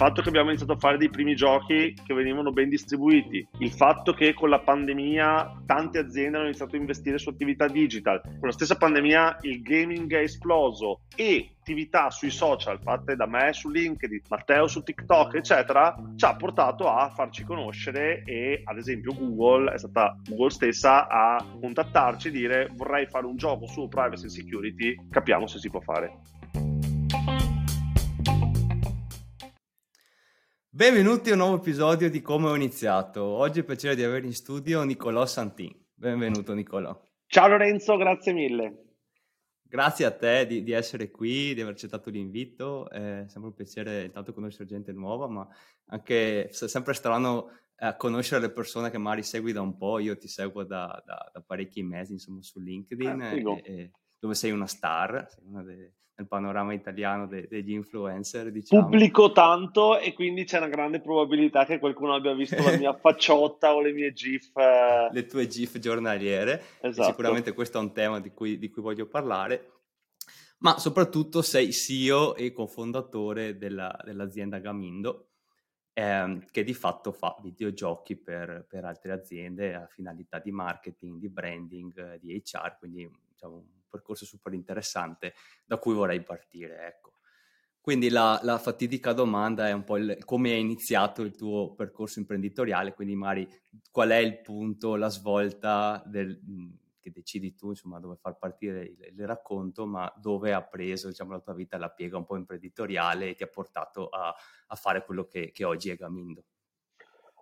fatto che abbiamo iniziato a fare dei primi giochi che venivano ben distribuiti, il fatto che con la pandemia tante aziende hanno iniziato a investire su attività digital, con la stessa pandemia il gaming è esploso e attività sui social fatte da me su LinkedIn, Matteo su TikTok, eccetera, ci ha portato a farci conoscere e ad esempio Google è stata Google stessa a contattarci e dire vorrei fare un gioco su privacy e security, capiamo se si può fare. Benvenuti a un nuovo episodio di Come ho iniziato. Oggi il piacere di avere in studio Nicolò Santin. Benvenuto Nicolò. Ciao Lorenzo, grazie mille. Grazie a te di, di essere qui, di aver accettato l'invito. È sempre un piacere intanto conoscere gente nuova, ma anche è sempre strano eh, conoscere le persone che magari segui da un po'. Io ti seguo da, da, da parecchi mesi, insomma, su LinkedIn, ah, e, e, dove sei una star, sei una delle nel panorama italiano de- degli influencer. Diciamo. Pubblico tanto e quindi c'è una grande probabilità che qualcuno abbia visto la mia facciotta o le mie GIF. Eh... Le tue GIF giornaliere. Esatto. Sicuramente questo è un tema di cui, di cui voglio parlare. Ma soprattutto sei CEO e cofondatore della, dell'azienda Gamindo, ehm, che di fatto fa videogiochi per, per, altre aziende a finalità di marketing, di branding, di HR, quindi diciamo, percorso super interessante da cui vorrei partire, ecco. Quindi la, la fatidica domanda è un po' il, come hai iniziato il tuo percorso imprenditoriale, quindi magari qual è il punto, la svolta del, che decidi tu, insomma, dove far partire il, il, racconto, ma dove ha preso, diciamo, la tua vita la piega un po' imprenditoriale e ti ha portato a, a fare quello che, che oggi è Gamindo.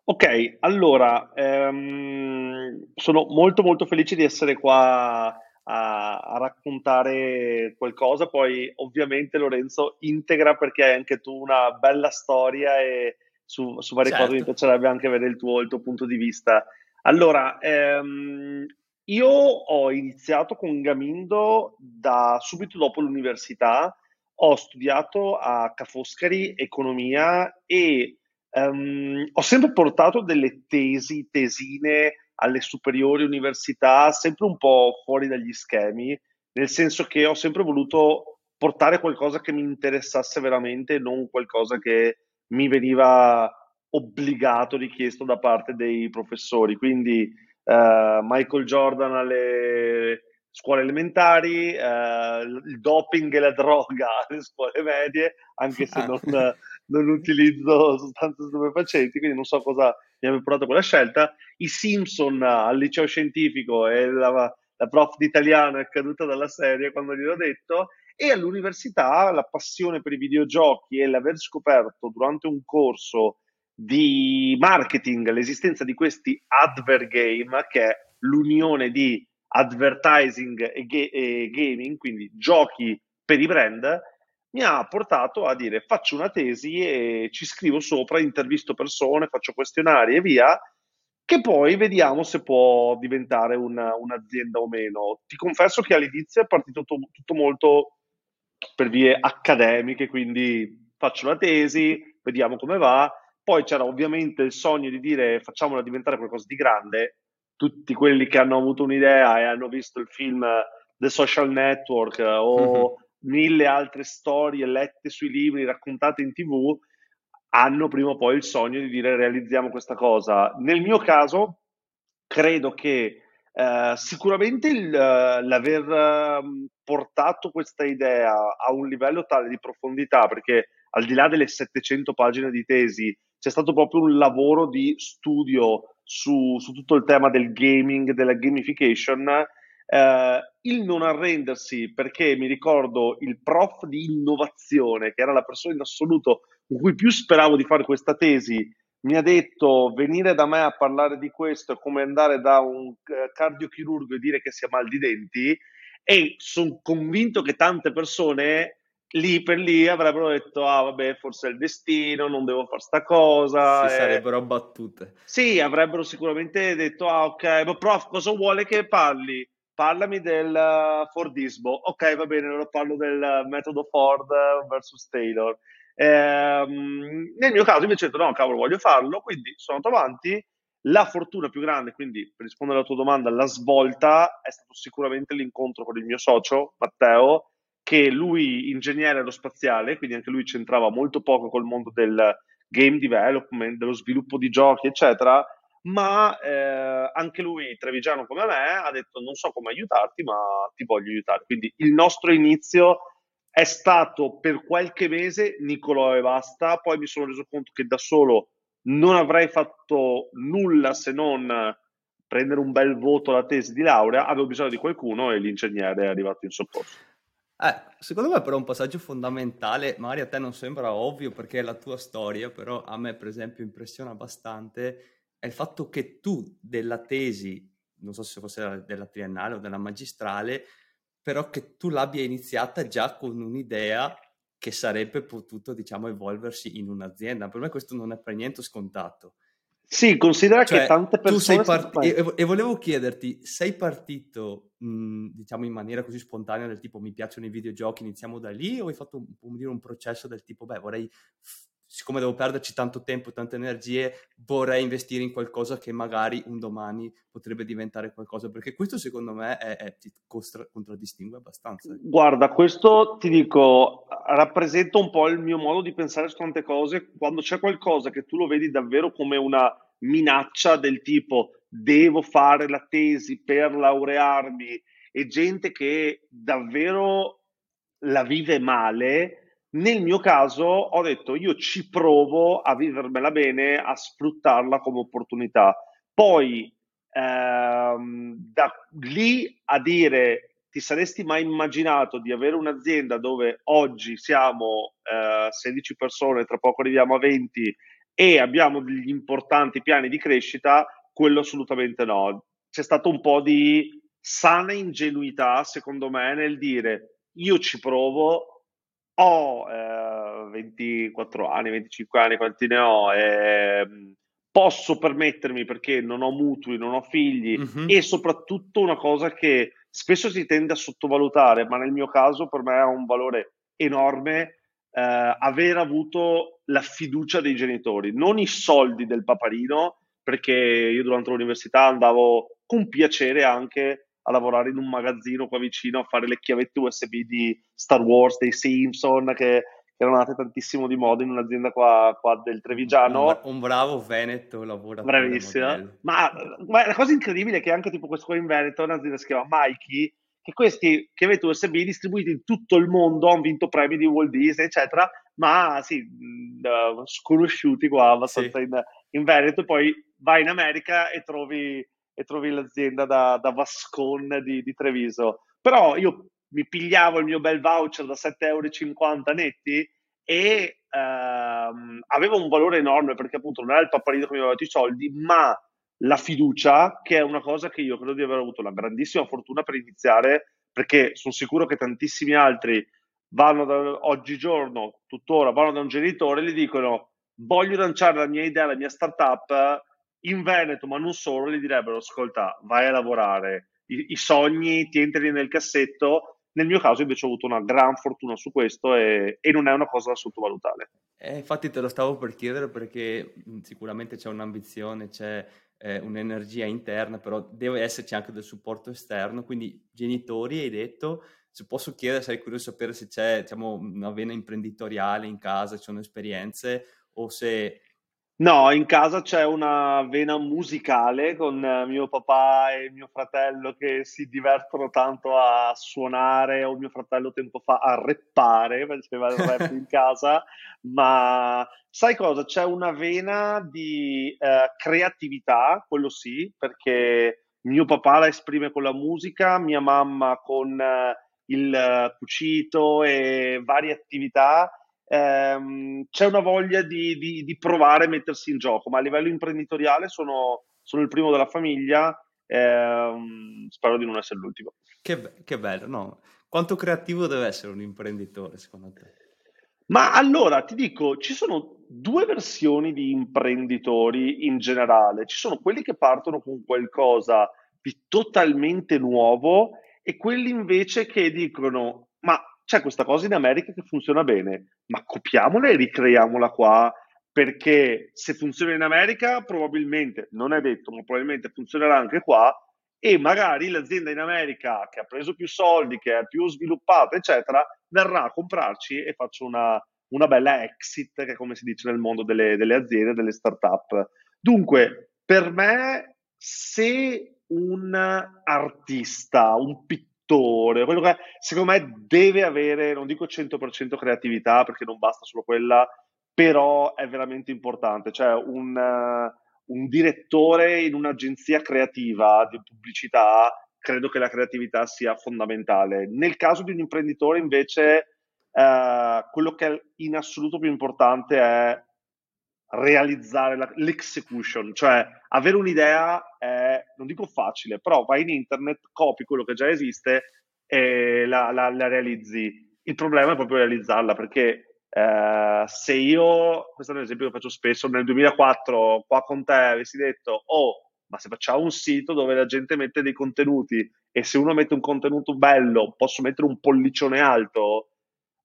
Ok, allora, ehm, sono molto molto felice di essere qua a, a, raccontare qualcosa. Poi ovviamente Lorenzo integra perché hai anche tu una bella storia e su, su varie certo. cose mi piacerebbe anche avere il tuo, il tuo punto di vista. Allora, ehm, io ho iniziato con Gamindo da subito dopo l'università, ho studiato a Ca' Foscari economia e um, ho sempre portato delle tesi, tesine alle superiori università, sempre un po' fuori dagli schemi, nel senso che ho sempre voluto portare qualcosa che mi interessasse veramente, non qualcosa che mi veniva obbligato, richiesto da parte dei professori. Quindi uh, Michael Jordan alle scuole elementari, uh, il doping e la droga alle scuole medie, anche se non, non utilizzo sostanze stupefacenti, quindi non so cosa mi abbia portato quella scelta. I Simpson al liceo scientifico e la, la prof di è caduta dalla serie quando gliel'ho detto. E all'università la passione per i videogiochi e l'aver scoperto durante un corso di marketing l'esistenza di questi adver game, che è l'unione di advertising e, ga- e gaming, quindi giochi per i brand, mi ha portato a dire faccio una tesi e ci scrivo sopra, intervisto persone, faccio questionari e via, che poi vediamo se può diventare una, un'azienda o meno. Ti confesso che all'inizio è partito tutto, tutto molto per vie accademiche, quindi faccio la tesi, vediamo come va. Poi c'era ovviamente il sogno di dire facciamola diventare qualcosa di grande. Tutti quelli che hanno avuto un'idea e hanno visto il film The Social Network o mm-hmm mille altre storie lette sui libri, raccontate in tv, hanno prima o poi il sogno di dire realizziamo questa cosa. Nel mio caso, credo che eh, sicuramente il, l'aver ehm, portato questa idea a un livello tale di profondità, perché al di là delle 700 pagine di tesi, c'è stato proprio un lavoro di studio su, su tutto il tema del gaming, della gamification, eh, il non arrendersi, perché mi ricordo il prof di innovazione, che era la persona in assoluto con cui più speravo di fare questa tesi, mi ha detto venire da me a parlare di questo è come andare da un eh, cardiochirurgo e dire che si ha mal di denti e sono convinto che tante persone lì per lì avrebbero detto ah vabbè forse è il destino non devo fare sta cosa si e... sarebbero abbattute. Sì avrebbero sicuramente detto ah ok ma prof cosa vuole che parli parlami del Fordismo. Ok, va bene, allora parlo del metodo Ford versus Taylor. Eh, nel mio caso invece ho detto no, cavolo, voglio farlo, quindi sono andato avanti. La fortuna più grande, quindi per rispondere alla tua domanda, la svolta è stato sicuramente l'incontro con il mio socio, Matteo, che lui ingegnere aerospaziale, quindi anche lui c'entrava molto poco col mondo del game development, dello sviluppo di giochi, eccetera, ma eh, anche lui, trevigiano come me, ha detto non so come aiutarti, ma ti voglio aiutare. Quindi il nostro inizio è stato per qualche mese Nicolò e basta, poi mi sono reso conto che da solo non avrei fatto nulla se non prendere un bel voto alla tesi di laurea, avevo bisogno di qualcuno e l'ingegnere è arrivato in soccorso. Eh, secondo me però un passaggio fondamentale, magari a te non sembra ovvio perché è la tua storia, però a me per esempio impressiona abbastanza, è il fatto che tu della tesi, non so se fosse della triennale o della magistrale, però che tu l'abbia iniziata già con un'idea che sarebbe potuto, diciamo, evolversi in un'azienda. Per me questo non è per niente scontato. Sì, considera cioè, che tante persone... Part- e, e, volevo chiederti, sei partito, mh, diciamo, in maniera così spontanea del tipo mi piacciono i videogiochi, iniziamo da lì, o hai fatto un, un processo del tipo, beh, vorrei siccome devo perderci tanto tempo, tante energie, vorrei investire in qualcosa che magari un domani potrebbe diventare qualcosa, perché questo secondo me è, è, ti costra- contraddistingue abbastanza. Guarda, questo ti dico, rappresenta un po' il mio modo di pensare su tante cose, quando c'è qualcosa che tu lo vedi davvero come una minaccia del tipo devo fare la tesi per laurearmi e gente che davvero la vive male, nel mio caso ho detto io ci provo a vivermela bene, a sfruttarla come opportunità. Poi ehm, da lì a dire ti saresti mai immaginato di avere un'azienda dove oggi siamo eh, 16 persone, tra poco arriviamo a 20 e abbiamo degli importanti piani di crescita? Quello assolutamente no. C'è stato un po' di sana ingenuità, secondo me, nel dire io ci provo, ho eh, 24 anni, 25 anni, quanti ne ho, eh, posso permettermi perché non ho mutui, non ho figli mm-hmm. e soprattutto una cosa che spesso si tende a sottovalutare, ma nel mio caso per me ha un valore enorme, eh, aver avuto la fiducia dei genitori, non i soldi del paparino, perché io durante l'università andavo con piacere anche a lavorare in un magazzino qua vicino a fare le chiavette USB di Star Wars, dei Simpson, che, erano andate tantissimo di moda in un'azienda qua, qua del Trevigiano. Un, un bravo Veneto lavora Bravissimo. Ma, ma, la cosa incredibile è che anche tipo questo qua in Veneto un'azienda che si chiama Mikey, che questi chiavette USB distribuiti in tutto il mondo hanno vinto premi di Walt Disney, eccetera, ma sì, uh, sconosciuti qua abbastanza sì. in, in Veneto, poi vai in America e trovi e trovi l'azienda da, da Vascon di, di, Treviso. Però io mi pigliavo il mio bel voucher da 7,50 euro netti e ehm, aveva un valore enorme perché appunto non era il paparino che mi aveva dato i soldi, ma la fiducia, che è una cosa che io credo di aver avuto una grandissima fortuna per iniziare, perché sono sicuro che tantissimi altri vanno da oggigiorno, tuttora, vanno da un genitore e gli dicono voglio lanciare la mia idea, la mia startup, in Veneto, ma non solo, gli direbbero: Ascolta, vai a lavorare, I, i sogni ti entri nel cassetto. Nel mio caso, invece, ho avuto una gran fortuna su questo e, e non è una cosa da sottovalutare. Eh, infatti, te lo stavo per chiedere perché sicuramente c'è un'ambizione, c'è eh, un'energia interna, però deve esserci anche del supporto esterno. Quindi, genitori, hai detto, se posso chiedere, sarei curioso di sapere se c'è diciamo, una vena imprenditoriale in casa, ci sono esperienze o se No, in casa c'è una vena musicale con eh, mio papà e mio fratello che si divertono tanto a suonare, o mio fratello tempo fa a reppare, faceva il rap in casa, ma sai cosa? C'è una vena di eh, creatività, quello sì, perché mio papà la esprime con la musica, mia mamma con eh, il cucito e varie attività ehm, c'è una voglia di, di, di, provare a mettersi in gioco, ma a livello imprenditoriale sono, sono il primo della famiglia, ehm, spero di non essere l'ultimo. Che, che bello, no? Quanto creativo deve essere un imprenditore, secondo te? Ma allora ti dico, ci sono due versioni di imprenditori in generale. Ci sono quelli che partono con qualcosa di totalmente nuovo e quelli invece che dicono: Ma c'è questa cosa in America che funziona bene, ma copiamola e ricreiamola qua, perché se funziona in America probabilmente, non è detto, ma probabilmente funzionerà anche qua e magari l'azienda in America che ha preso più soldi, che è più sviluppata, eccetera, verrà a comprarci e faccio una, una bella exit, che è come si dice nel mondo delle, delle aziende, delle start-up. Dunque, per me, se un artista, un pittore, quello che secondo me deve avere, non dico 100% creatività perché non basta solo quella, però è veramente importante, cioè un, un direttore in un'agenzia creativa di pubblicità, credo che la creatività sia fondamentale. Nel caso di un imprenditore invece, eh, quello che è in assoluto più importante è realizzare la, l'execution, cioè avere un'idea è, non dico facile, però vai in internet, copi quello che già esiste e la, la, la realizzi. Il problema è proprio realizzarla perché eh, se io, questo è un esempio che faccio spesso, nel 2004 qua con te avessi detto, oh, ma se facciamo un sito dove la gente mette dei contenuti e se uno mette un contenuto bello posso mettere un pollicione alto,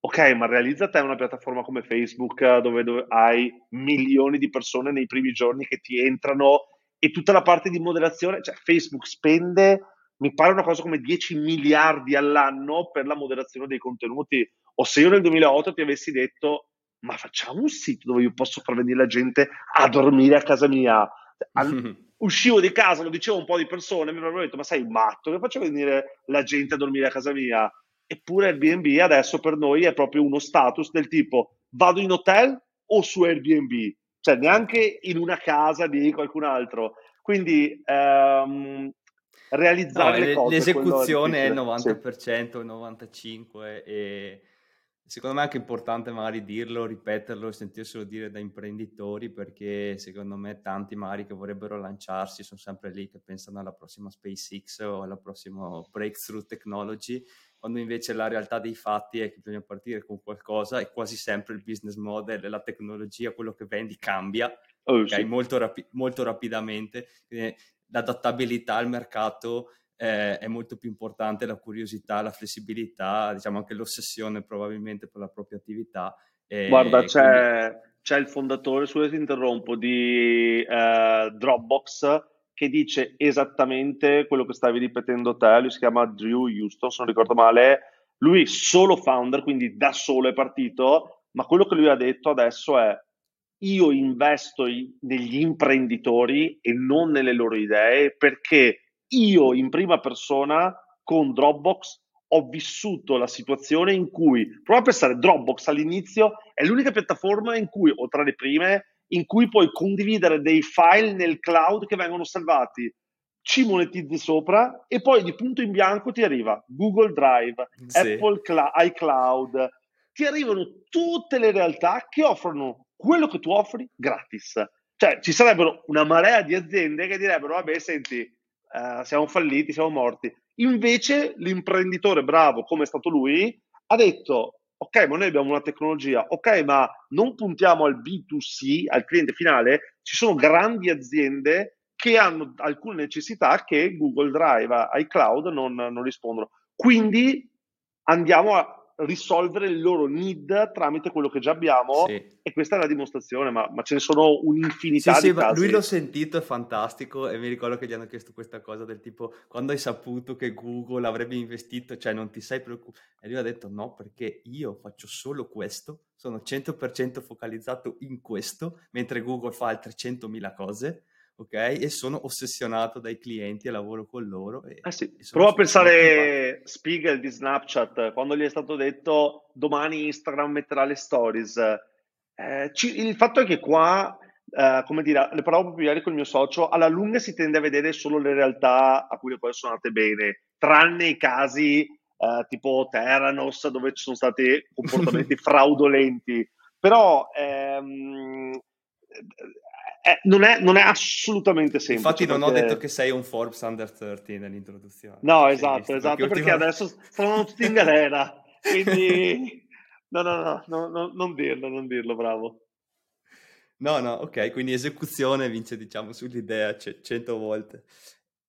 ok, ma realizza te una piattaforma come Facebook dove, dove hai milioni di persone nei primi giorni che ti entrano e tutta la parte di moderazione, cioè Facebook spende, mi pare una cosa come 10 miliardi all'anno per la moderazione dei contenuti. O se io nel 2008 ti avessi detto, ma facciamo un sito dove io posso far venire la gente a dormire a casa mia. Al, uscivo di casa, lo dicevo un po' di persone, mi avrebbero detto, ma sei matto, che faccio venire la gente a dormire a casa mia? Eppure Airbnb adesso per noi è proprio uno status del tipo vado in hotel o su Airbnb, cioè neanche in una casa di qualcun altro. Quindi ehm, realizzare no, le cose. L'esecuzione è il 90%, sì. il 95% e secondo me è anche importante magari dirlo, ripeterlo sentirselo dire da imprenditori perché secondo me tanti magari che vorrebbero lanciarsi sono sempre lì che pensano alla prossima SpaceX o alla prossima breakthrough technology quando invece la realtà dei fatti è che bisogna partire con qualcosa e quasi sempre il business model e la tecnologia, quello che vendi cambia oh, okay? sì. molto, rapi- molto, rapidamente, Quindi l'adattabilità al mercato eh, è molto più importante, la curiosità, la flessibilità, diciamo anche l'ossessione probabilmente per la propria attività. E, Guarda, c'è, quindi... c'è, il fondatore, scusa ti interrompo, di eh, Dropbox che dice esattamente quello che stavi ripetendo te, lui si chiama Drew Houston, se non ricordo male, lui solo founder, quindi da solo è partito, ma quello che lui ha detto adesso è io investo in, negli imprenditori e non nelle loro idee perché io in prima persona con Dropbox ho vissuto la situazione in cui, prova a pensare, Dropbox all'inizio è l'unica piattaforma in cui, o tra le prime, in cui puoi condividere dei file nel cloud che vengono salvati, ci monetizzi sopra e poi di punto in bianco ti arriva Google Drive, sì. Apple Cla- iCloud, ti arrivano tutte le realtà che offrono quello che tu offri gratis. Cioè ci sarebbero una marea di aziende che direbbero vabbè senti uh, siamo falliti, siamo morti. Invece l'imprenditore bravo come è stato lui ha detto ok, ma noi abbiamo una tecnologia, ok, ma non puntiamo al B2C, al cliente finale, ci sono grandi aziende che hanno alcune necessità che Google Drive, iCloud non, non rispondono. Quindi andiamo a risolvere il loro need tramite quello che già abbiamo sì. e questa è la dimostrazione, ma, ma ce ne sono un'infinità sì, di sì, casi. Lui l'ho sentito, è fantastico e mi ricordo che gli hanno chiesto questa cosa del tipo quando hai saputo che Google avrebbe investito, cioè non ti sei preoccupato e lui ha detto no perché io faccio solo questo, sono 100% focalizzato in questo, mentre Google fa altre 100.000 cose ok? E sono ossessionato dai clienti e lavoro con loro. E, eh sì. Prova a pensare Spiegel di Snapchat, quando gli è stato detto domani Instagram metterà le stories. Eh, ci, il fatto è che qua, eh, come dire, le parlavo proprio ieri con il mio socio, alla lunga si tende a vedere solo le realtà a cui le cose sono andate bene, tranne i casi eh, tipo Terranos dove ci sono stati comportamenti fraudolenti. Però ehm, eh, non, è, non, è, assolutamente semplice. Infatti non perché... ho detto che sei un Forbes under 30 nell'introduzione. No, esatto, esatto, perché, perché ultima... adesso stanno tutti in galera, quindi no, no, no, no, no, non dirlo, non dirlo, bravo. No, no, ok, quindi esecuzione vince, diciamo, sull'idea c- 100 volte.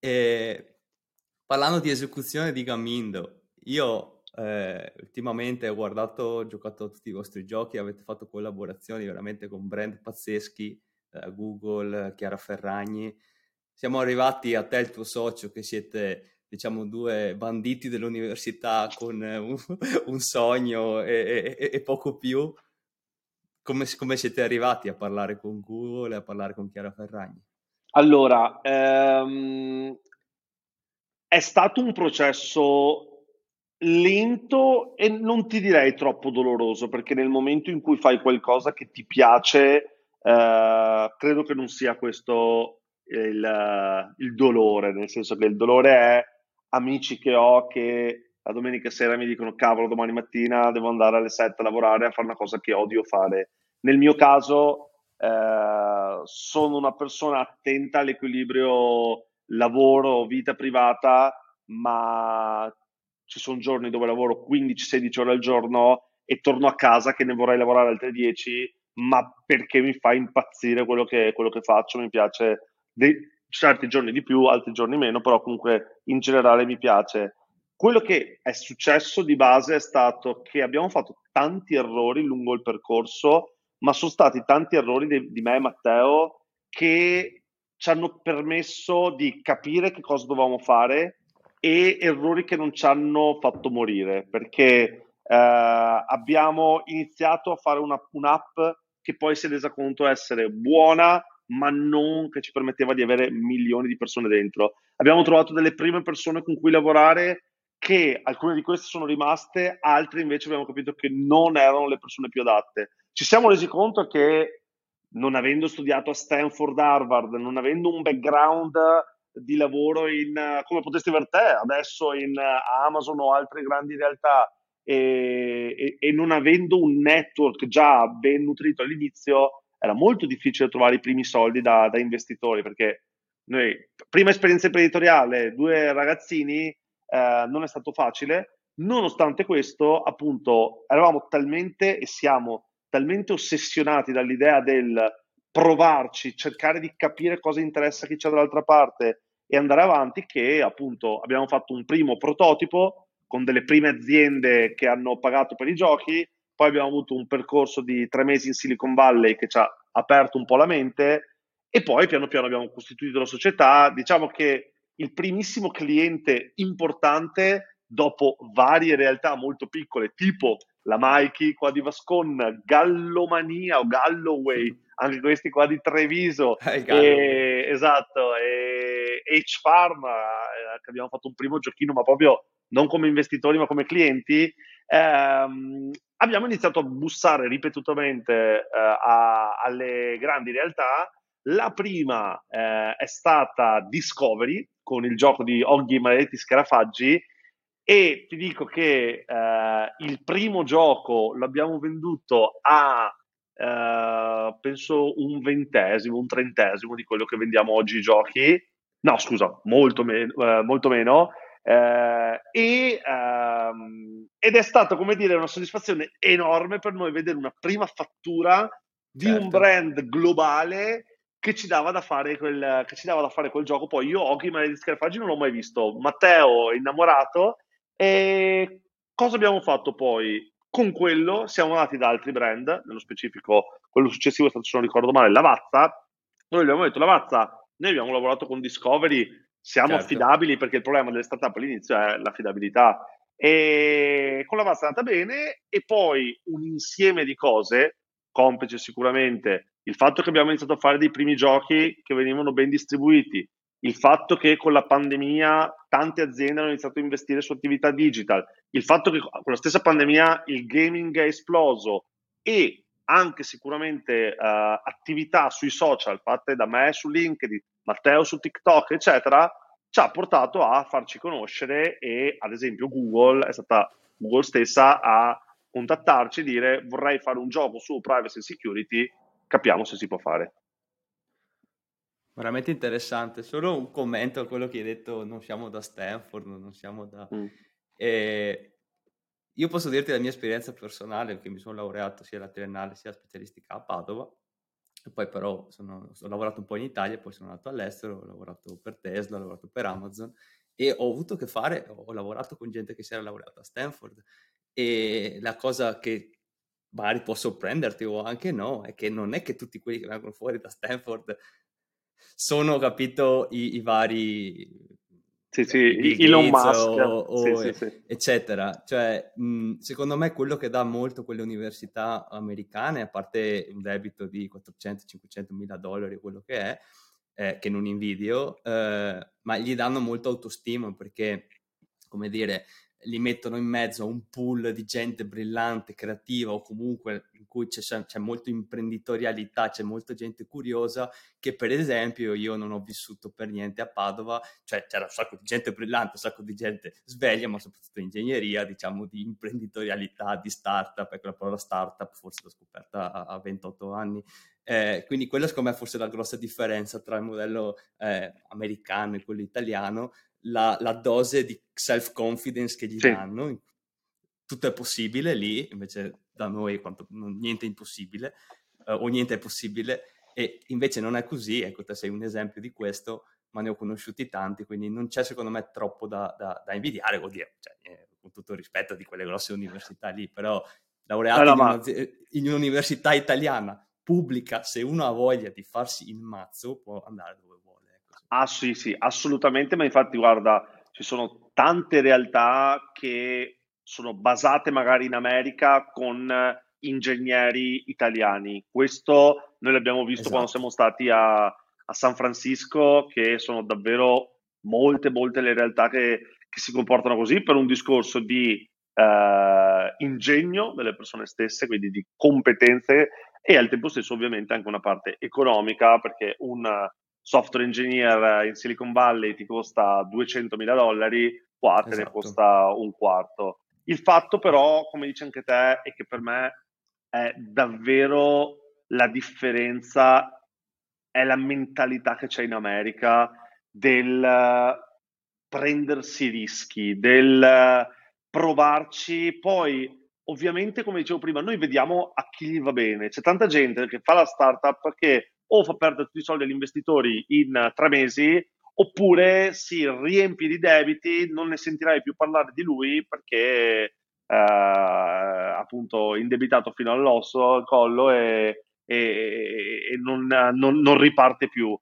E parlando di esecuzione di Gamindo, io eh, ultimamente ho guardato, ho giocato a tutti i vostri giochi, avete fatto collaborazioni veramente con brand pazzeschi, Google, Chiara Ferragni. siamo arrivati a te e il tuo socio che siete diciamo due banditi dell'università con un, un sogno e, e, e, poco più, come, come, siete arrivati a parlare con Google e a parlare con Chiara Ferragni? Allora, ehm, è stato un processo lento e non ti direi troppo doloroso, perché nel momento in cui fai qualcosa che ti piace, eh, credo che non sia questo il, il, dolore, nel senso che il dolore è amici che ho che la domenica sera mi dicono cavolo domani mattina devo andare alle 7 a lavorare a fare una cosa che odio fare. Nel mio caso eh, sono una persona attenta all'equilibrio lavoro, vita privata, ma ci sono giorni dove lavoro 15-16 ore al giorno e torno a casa che ne vorrei lavorare altre 10, ma perché mi fa impazzire quello che, quello che faccio, mi piace dei, certi giorni di più, altri giorni meno, però comunque in generale mi piace. Quello che è successo di base è stato che abbiamo fatto tanti errori lungo il percorso, ma sono stati tanti errori di, di me e Matteo che ci hanno permesso di capire che cosa dovevamo fare e errori che non ci hanno fatto morire, perché eh, abbiamo iniziato a fare una, un'app che poi si è resa conto essere buona, ma non che ci permetteva di avere milioni di persone dentro. Abbiamo trovato delle prime persone con cui lavorare che alcune di queste sono rimaste, altre invece abbiamo capito che non erano le persone più adatte. Ci siamo resi conto che non avendo studiato a Stanford, Harvard, non avendo un background di lavoro in, come potresti ver te, adesso in Amazon o altre grandi realtà, e, e, non avendo un network già ben nutrito all'inizio, era molto difficile trovare i primi soldi da, da investitori perché noi, prima esperienza imprenditoriale, due ragazzini, eh, non è stato facile. Nonostante questo, appunto, eravamo talmente e siamo talmente ossessionati dall'idea del provarci, cercare di capire cosa interessa chi c'è dall'altra parte e andare avanti che appunto abbiamo fatto un primo prototipo con delle prime aziende che hanno pagato per i giochi, poi abbiamo avuto un percorso di tre mesi in Silicon Valley che ci ha aperto un po' la mente e poi piano piano abbiamo costituito la società. Diciamo che il primissimo cliente importante dopo varie realtà molto piccole, tipo la Mikey qua di Vascon, Gallomania o Galloway, anche questi qua di Treviso, eh, e, esatto, e H Pharma, eh, che abbiamo fatto un primo giochino, ma proprio non come investitori, ma come clienti, ehm, abbiamo iniziato a bussare ripetutamente eh, a, alle grandi realtà. La prima eh, è stata Discovery con il gioco di Oggi i maledetti scarafaggi e ti dico che eh, il primo gioco l'abbiamo venduto a eh, penso un ventesimo, un trentesimo di quello che vendiamo oggi i giochi. No, scusa, molto, me- eh, molto meno. Eh, e, ehm, ed è stato, come dire, una soddisfazione enorme per noi vedere una prima fattura di certo. un brand globale che ci dava da fare quel, che ci dava da fare quel gioco. Poi io Oghi di Scarafaggi non l'ho mai visto. Matteo è innamorato. E cosa abbiamo fatto poi? Con quello siamo andati da altri brand, nello specifico quello successivo è stato, se non ricordo male, Lavazza. Noi abbiamo detto Lavazza, noi abbiamo lavorato con Discovery siamo certo. affidabili perché il problema delle startup all'inizio è l'affidabilità. E con la Vasta è andata bene e poi un insieme di cose, complice sicuramente il fatto che abbiamo iniziato a fare dei primi giochi che venivano ben distribuiti, il fatto che con la pandemia tante aziende hanno iniziato a investire su attività digital, il fatto che con la stessa pandemia il gaming è esploso e anche sicuramente uh, attività sui social fatte da me su LinkedIn, Matteo su TikTok, eccetera, ci ha portato a farci conoscere e ad esempio Google è stata Google stessa a contattarci e dire vorrei fare un gioco su privacy e security, capiamo se si può fare. Veramente interessante, solo un commento a quello che hai detto, non siamo da Stanford, non siamo da... Mm. E io posso dirti la mia esperienza personale, perché mi sono laureato sia alla triennale sia specialistica a Padova, e poi però sono, ho lavorato un po' in Italia, poi sono andato all'estero, ho lavorato per Tesla, ho lavorato per Amazon e ho avuto a che fare, ho lavorato con gente che si era laureata a Stanford e la cosa che magari può sorprenderti o anche no è che non è che tutti quelli che vengono fuori da Stanford sono, capito, i, i vari sì, sì, Elon Musk, o, o sì, sì, eccetera. Cioè, mh, secondo me quello che dà molto quelle università americane, a parte un debito di 400-500 mila dollari, quello che è, eh, che non invidio, eh, ma gli danno molto autostima perché, come dire, li mettono in mezzo a un pool di gente brillante, creativa o comunque in cui c'è, c'è molta imprenditorialità, c'è molta gente curiosa che per esempio io non ho vissuto per niente a Padova, cioè c'era un sacco di gente brillante, un sacco di gente sveglia, ma soprattutto ingegneria, diciamo di imprenditorialità, di startup, ecco la parola startup forse l'ho scoperta a, a 28 anni, eh, quindi quella secondo me forse la grossa differenza tra il modello eh, americano e quello italiano, la, la dose di self-confidence che gli sì. danno. Tutto è possibile lì, invece da noi quanto, niente è impossibile, eh, o niente è possibile, e invece non è così, ecco, te sei un esempio di questo, ma ne ho conosciuti tanti, quindi non c'è secondo me troppo da, da, da invidiare, dire, cioè, eh, con tutto il rispetto di quelle grosse università lì, però laureati allora, in, una, in un'università italiana pubblica, se uno ha voglia di farsi il mazzo, può andare dove Ah sì, sì, assolutamente, ma infatti guarda, ci sono tante realtà che sono basate magari in America con ingegneri italiani. Questo noi l'abbiamo visto esatto. quando siamo stati a, a, San Francisco, che sono davvero molte, molte le realtà che, che si comportano così per un discorso di eh, ingegno delle persone stesse, quindi di competenze e al tempo stesso ovviamente anche una parte economica, perché un software engineer in Silicon Valley ti costa 200 mila dollari, qua te esatto. ne costa un quarto. Il fatto però, come dice anche te, è che per me è davvero la differenza, è la mentalità che c'è in America del prendersi rischi, del provarci, poi ovviamente come dicevo prima, noi vediamo a chi gli va bene, c'è tanta gente che fa la startup che o fa perdere tutti i soldi agli investitori in tre mesi oppure si riempie di debiti, non ne sentirai più parlare di lui perché eh, appunto indebitato fino all'osso, al collo e, e, e non, non, non, riparte più.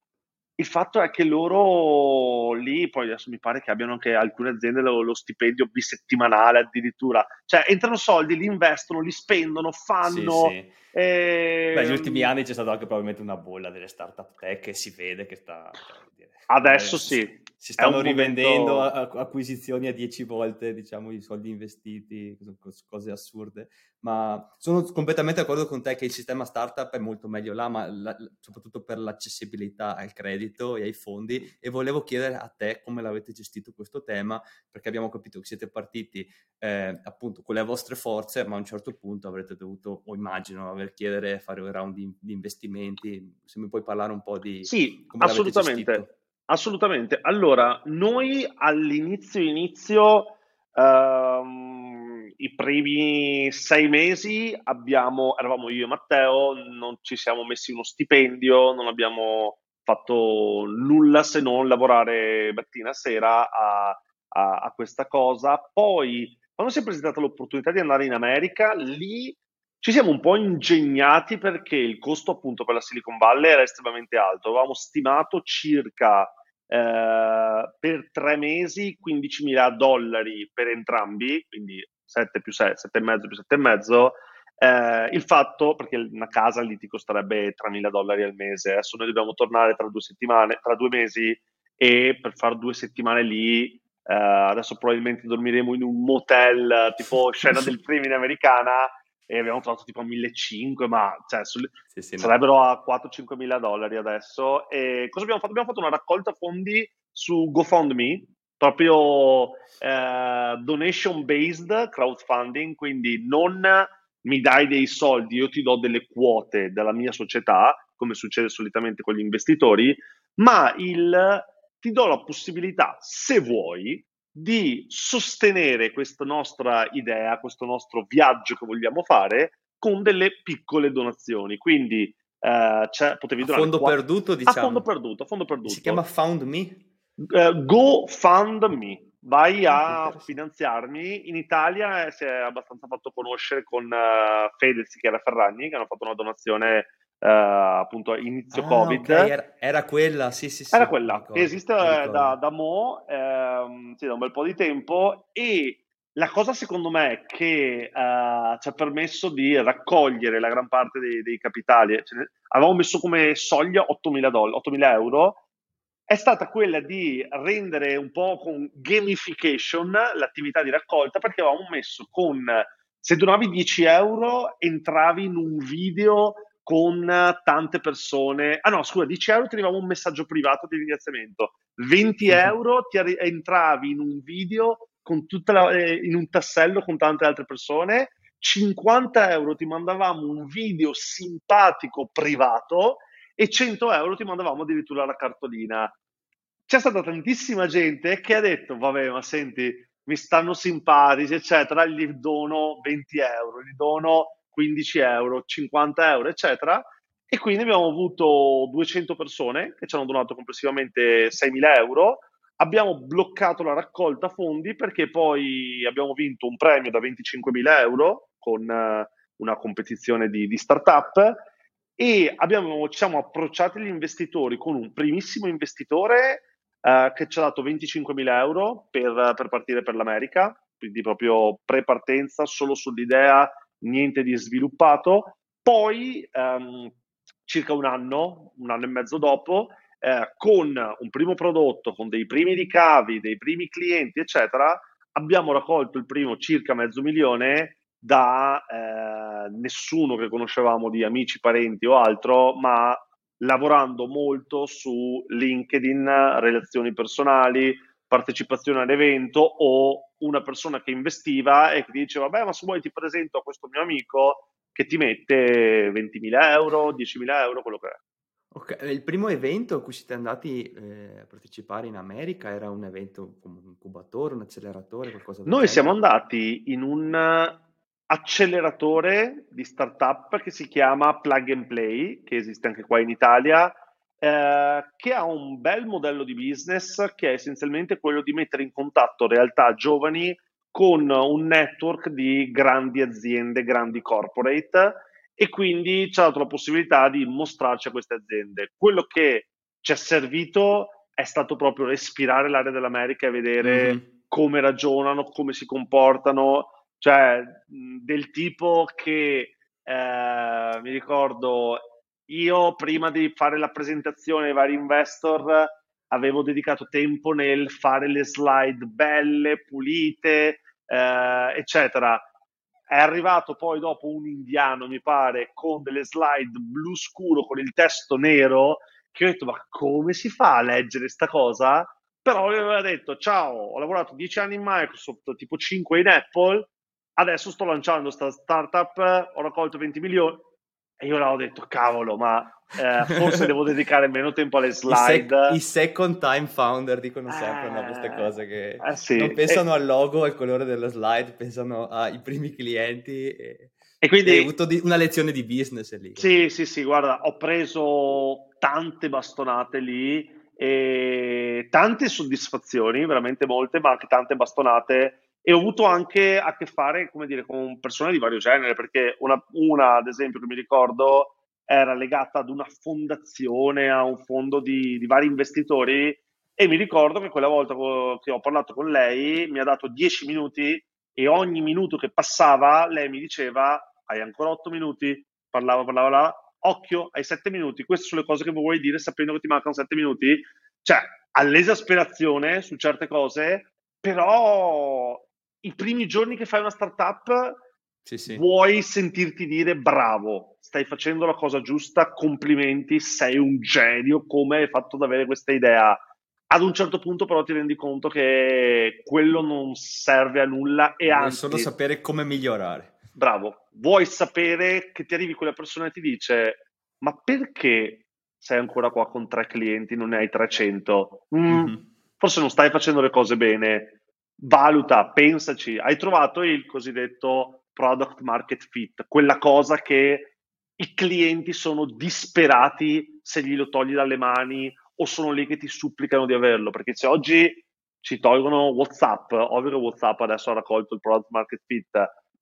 Il fatto è che loro lì, poi adesso mi pare che abbiano anche alcune aziende lo, lo stipendio bisettimanale addirittura, cioè entrano soldi, li investono, li spendono, fanno... Sì, sì. E... Beh, negli ultimi anni c'è stata anche probabilmente una bolla delle startup tech e si vede che sta... Cioè, Adesso sì. Si stanno rivendendo momento... acquisizioni a 10 volte, diciamo, i soldi investiti, cose assurde. Ma sono completamente d'accordo con te che il sistema startup è molto meglio là, ma la, soprattutto per l'accessibilità al credito e ai fondi. E volevo chiedere a te come l'avete gestito questo tema, perché abbiamo capito che siete partiti eh, appunto con le vostre forze, ma a un certo punto avrete dovuto, o immagino, aver chiedere, fare un round di, di investimenti. Se mi puoi parlare un po' di... Sì, assolutamente. Assolutamente. Allora, noi all'inizio inizio, ehm, i primi sei mesi abbiamo, eravamo io e Matteo, non ci siamo messi uno stipendio, non abbiamo fatto nulla se non lavorare mattina sera a, a, a questa cosa. Poi, quando si è presentata l'opportunità di andare in America, lì ci siamo un po' ingegnati perché il costo appunto per la Silicon Valley era estremamente alto. Avevamo stimato circa eh, per tre mesi 15.000 dollari per entrambi, quindi 7 più 6, 7,5 più 7,5. Eh, il fatto, perché una casa lì ti costerebbe 3.000 dollari al mese, adesso noi dobbiamo tornare tra due settimane, tra due mesi e per fare due settimane lì, eh, adesso probabilmente dormiremo in un motel tipo scena del crimine americana, e abbiamo trovato tipo 1.500, ma cioè, sul, sì, sì, sarebbero no. a 4-5 mila dollari adesso. E cosa abbiamo fatto? Abbiamo fatto una raccolta fondi su GoFundMe, proprio eh, donation based crowdfunding, quindi non mi dai dei soldi, io ti do delle quote della mia società, come succede solitamente con gli investitori, ma il, ti do la possibilità, se vuoi, di sostenere questa nostra idea, questo nostro viaggio che vogliamo fare con delle piccole donazioni. Quindi eh, potevi donare a fondo qua... perduto, diciamo. A fondo perduto, a fondo perduto. Si chiama Found Me? Uh, Go Fund Me. Vai a finanziarmi. In Italia si è abbastanza fatto conoscere con uh, Fedez, che era Ferragni, che hanno fatto una donazione appunto inizio ah, Covid. Okay. Era, era, quella, sì, sì, sì. Era quella, che esiste da, da Mo, ehm, sì, da un bel po' di tempo e la cosa secondo me che uh, ci ha permesso di raccogliere la gran parte dei, dei capitali, cioè, avevamo messo come soglia 8.000, doll- 8.000 euro, è stata quella di rendere un po' con gamification l'attività di raccolta perché avevamo messo con, se donavi 10 euro entravi in un video con tante persone. Ah no, scusa, 10 euro ti arrivava un messaggio privato di ringraziamento, 20 euro ti arri- entravi in un video la, eh, in un tassello con tante altre persone, 50 euro ti mandavamo un video simpatico privato e 100 euro ti mandavamo addirittura la cartolina. C'è stata tantissima gente che ha detto, vabbè, ma senti, mi stanno simpatici, eccetera, gli dono 20 euro, gli dono 15 euro, 50 euro, eccetera. E quindi abbiamo avuto 200 persone che ci hanno donato complessivamente 6.000 euro. Abbiamo bloccato la raccolta fondi perché poi abbiamo vinto un premio da 25.000 euro con uh, una competizione di, di startup e abbiamo, ci siamo approcciati agli investitori con un primissimo investitore uh, che ci ha dato 25.000 euro per, per partire per l'America, quindi proprio pre-partenza, solo sull'idea niente di sviluppato. Poi, um, circa un anno, un anno e mezzo dopo, eh, con un primo prodotto, con dei primi ricavi, dei primi clienti, eccetera, abbiamo raccolto il primo circa mezzo milione da eh, nessuno che conoscevamo di amici, parenti o altro, ma lavorando molto su LinkedIn, relazioni personali, partecipazione all'evento o una persona che investiva e che diceva, beh, ma se vuoi ti presento a questo mio amico che ti mette 20.000 euro, 10.000 euro, quello che è. Ok, il primo evento a cui siete andati eh, a partecipare in America era un evento come un incubatore, un acceleratore, qualcosa del Noi siamo andati in un acceleratore di startup che si chiama Plug and Play, che esiste anche qua in Italia, eh, che ha un bel modello di business che è essenzialmente quello di mettere in contatto realtà giovani con un network di grandi aziende, grandi corporate e quindi ci ha dato la possibilità di mostrarci a queste aziende. Quello che ci è servito è stato proprio respirare l'area dell'America e vedere mm-hmm. come ragionano, come si comportano, cioè del tipo che eh, mi ricordo io prima di fare la presentazione ai vari investor avevo dedicato tempo nel fare le slide belle, pulite, eh, eccetera. È arrivato poi dopo un indiano, mi pare, con delle slide blu scuro con il testo nero, che ho detto, ma come si fa a leggere questa cosa? Però mi aveva detto, ciao, ho lavorato dieci anni in Microsoft, tipo 5 in Apple, adesso sto lanciando questa startup, ho raccolto 20 milioni, e io l'avevo detto, cavolo, ma eh, forse devo dedicare meno tempo alle slide. I, sec- I, second time founder dicono sempre eh, no, queste cose che eh, sì. non pensano al logo, al colore della slide, pensano ai primi clienti. E... E quindi hai avuto di- una lezione di business lì. Sì, sì, sì, guarda, ho preso tante bastonate lì e tante soddisfazioni, veramente molte, ma anche tante bastonate e ho avuto anche a che fare, come dire, con persone di vario genere, perché una, una, ad esempio, che mi ricordo era legata ad una fondazione, a un fondo di, di vari investitori e mi ricordo che quella volta che ho parlato con lei mi ha dato 10 minuti e ogni minuto che passava lei mi diceva hai ancora 8 minuti, parlava, parlava, parlava, occhio, hai 7 minuti, queste sono le cose che vuoi dire sapendo che ti mancano 7 minuti, cioè all'esasperazione su certe cose, però i primi giorni che fai una startup sì, sì. vuoi sentirti dire bravo, stai facendo la cosa giusta, complimenti, sei un genio, come hai fatto ad avere questa idea. Ad un certo punto però ti rendi conto che quello non serve a nulla e vuoi anzi... solo sapere come migliorare. Bravo, vuoi sapere che ti arrivi quella persona e ti dice ma perché sei ancora qua con tre clienti, non ne hai 300? Mm, mm-hmm. Forse non stai facendo le cose bene valuta, pensaci, hai trovato il cosiddetto product market fit, quella cosa che i clienti sono disperati se glielo togli dalle mani o sono lì che ti supplicano di averlo, perché se oggi ci tolgono WhatsApp, ovvio che WhatsApp adesso ha raccolto il product market fit,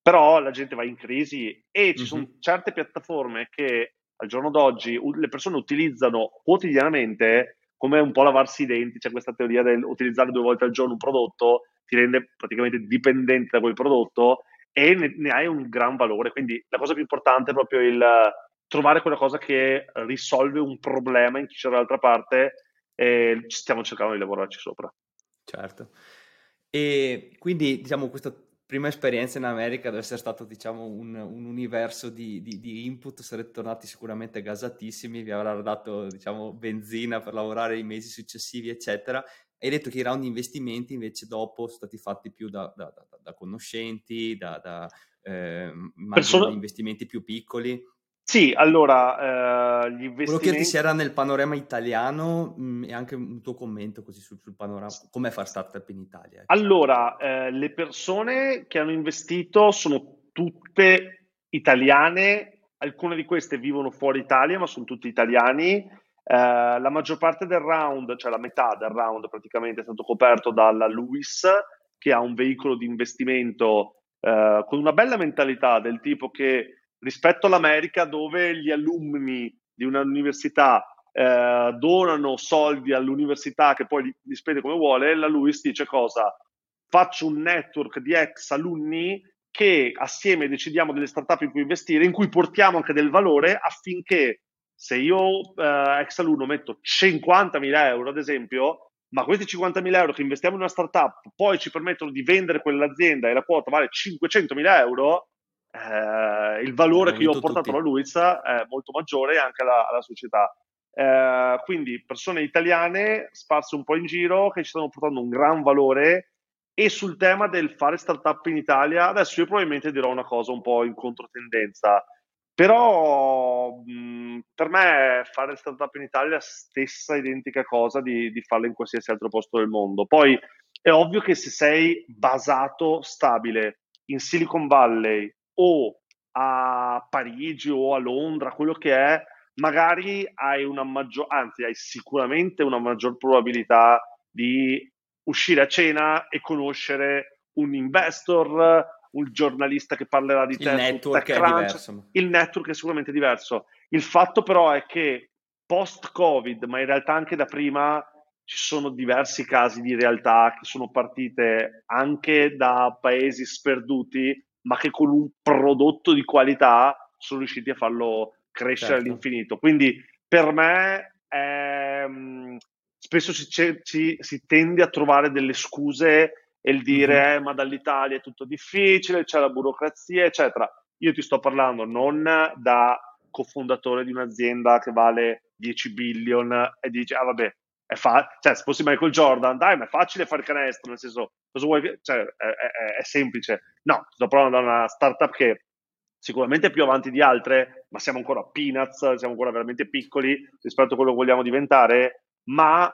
però la gente va in crisi e ci mm-hmm. sono certe piattaforme che al giorno d'oggi le persone utilizzano quotidianamente come un po' lavarsi i denti, c'è questa teoria del utilizzare due volte al giorno un prodotto ti rende praticamente dipendente da quel prodotto e ne, ne hai un gran valore. Quindi la cosa più importante è proprio il trovare quella cosa che risolve un problema in chi c'è dall'altra parte e stiamo cercando di lavorarci sopra. Certo. E quindi, diciamo, questa prima esperienza in America deve essere stato, diciamo, un, un universo di, di, di, input, sarete tornati sicuramente gasatissimi, vi avrà dato, diciamo, benzina per lavorare i mesi successivi, eccetera. Hai detto che i round di investimenti invece dopo sono stati fatti più da, da, da, da conoscenti, da, eh, Persona... investimenti più piccoli. Sì, allora, eh, gli investimenti... Volevo chiederti se era nel panorama italiano mh, mm, e anche un tuo commento così sul, sul panorama, come fare startup in Italia. Ecco. Allora, eh, le persone che hanno investito sono tutte italiane, alcune di queste vivono fuori Italia, ma sono tutti italiani. Eh, la maggior parte del round, cioè la metà del round praticamente è stato coperto dalla Luis, che ha un veicolo di investimento eh, con una bella mentalità del tipo che rispetto all'America dove gli alunni di un'università eh, donano soldi all'università che poi li, li spende come vuole, la Luis dice cosa? Faccio un network di ex alunni che assieme decidiamo delle startup in cui investire, in cui portiamo anche del valore affinché se io eh, ex alunno metto 50.000 euro ad esempio, ma questi 50.000 euro che investiamo in una startup poi ci permettono di vendere quell'azienda e la quota vale 500.000 euro, eh, il valore che io ho portato tutti. alla Luiz è molto maggiore anche alla, alla società. Eh, quindi persone italiane sparse un po' in giro che ci stanno portando un gran valore e sul tema del fare startup in Italia, adesso io probabilmente dirò una cosa un po' in controtendenza, però mh, per me fare startup in Italia è la stessa identica cosa di, di farla in qualsiasi altro posto del mondo. Poi è ovvio che se sei basato stabile in Silicon Valley o a Parigi o a Londra, quello che è, magari hai una maggior, anzi hai sicuramente una maggior probabilità di uscire a cena e conoscere un investor, un giornalista che parlerà di te. Il network è diverso. Il network è sicuramente diverso. Il fatto però è che post-Covid, ma in realtà anche da prima, ci sono diversi casi di realtà che sono partite anche da paesi sperduti ma che con un prodotto di qualità sono riusciti a farlo crescere certo. all'infinito. Quindi per me ehm, spesso si, ci, si, tende a trovare delle scuse e il dire mm-hmm. eh, ma dall'Italia è tutto difficile, c'è la burocrazia, eccetera. Io ti sto parlando non da cofondatore di un'azienda che vale 10 billion e dici ah vabbè è fa- cioè, se fossi Michael Jordan, dai, ma è facile fare canestro, nel senso, cosa vuoi Cioè, è, è, è semplice. No, sto parlando da una startup che sicuramente è più avanti di altre, ma siamo ancora peanuts, siamo ancora veramente piccoli rispetto a quello che vogliamo diventare, ma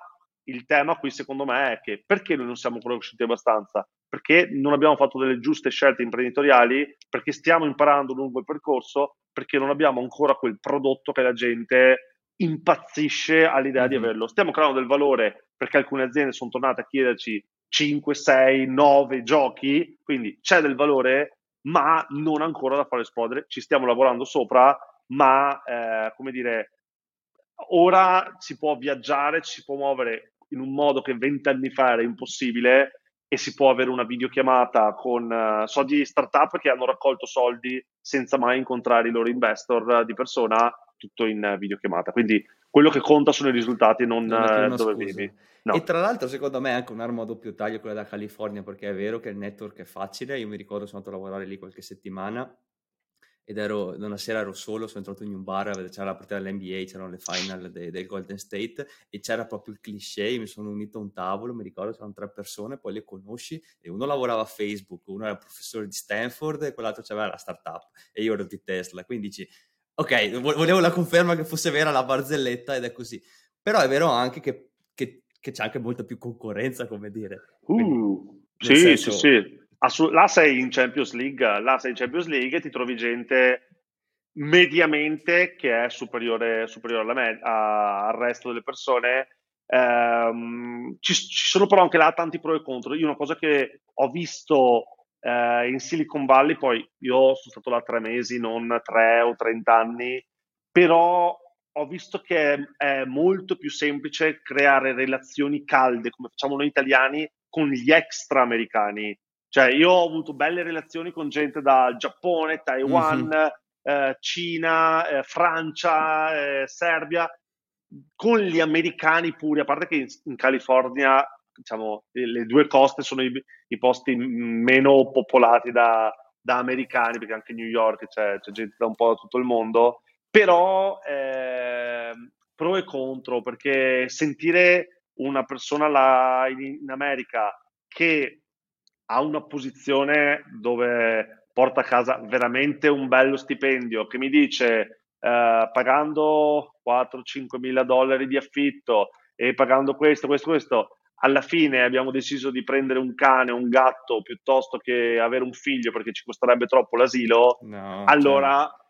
il tema qui secondo me è che perché noi non siamo conosciuti abbastanza? Perché non abbiamo fatto delle giuste scelte imprenditoriali, perché stiamo imparando lungo il percorso, perché non abbiamo ancora quel prodotto che la gente impazzisce all'idea mm-hmm. di averlo. Stiamo creando del valore perché alcune aziende sono tornate a chiederci 5, 6, 9 giochi, quindi c'è del valore, ma non ancora da far esplodere. Ci stiamo lavorando sopra, ma eh, come dire, ora si può viaggiare, ci si può muovere in un modo che vent'anni fa era impossibile e si può avere una videochiamata con uh, so di startup che hanno raccolto soldi senza mai incontrare i loro investor di persona tutto in videochiamata. Quindi quello che conta sono i risultati, non, non dove vivi. No. E tra l'altro, secondo me, è anche un'arma a doppio taglio quella da California, perché è vero che il network è facile. Io mi ricordo, sono andato a lavorare lì qualche settimana ed ero, una sera ero solo, sono entrato in un bar, c'era la partita dell'NBA, c'erano le final de, del Golden State e c'era proprio il cliché, mi sono unito a un tavolo, mi ricordo, c'erano tre persone, poi le conosci e uno lavorava a Facebook, uno era professore di Stanford e quell'altro aveva la startup e io ero di Tesla, quindi dici Ok, volevo la conferma che fosse vera la barzelletta ed è così. Però è vero anche che, che, che c'è anche molta più concorrenza, come dire. Uh, sì, senso... sì, sì. Assu- là sei in Champions League, là sei in Champions League e ti trovi gente mediamente che è superiore, superiore me- a- al resto delle persone. Um, ci, ci, sono però anche là tanti pro e contro. Io una cosa che ho visto eh, in Silicon Valley, poi io sono stato là tre mesi, non tre o trent'anni, però ho visto che è, è, molto più semplice creare relazioni calde, come facciamo noi italiani, con gli extra-americani. Cioè, io ho avuto belle relazioni con gente da Giappone, Taiwan, mm-hmm. eh, Cina, eh, Francia, eh, Serbia, con gli americani pure, a parte che in, in California, diciamo, le, due coste sono i, i posti meno popolati da, da, americani, perché anche New York c'è, c'è gente da un po' da tutto il mondo, però eh, pro e contro, perché sentire una persona là in, in America che ha una posizione dove porta a casa veramente un bello stipendio, che mi dice eh, pagando 4-5 mila dollari di affitto e pagando questo, questo, questo, alla fine abbiamo deciso di prendere un cane, un gatto, piuttosto che avere un figlio perché ci costerebbe troppo l'asilo, no, allora... Cioè,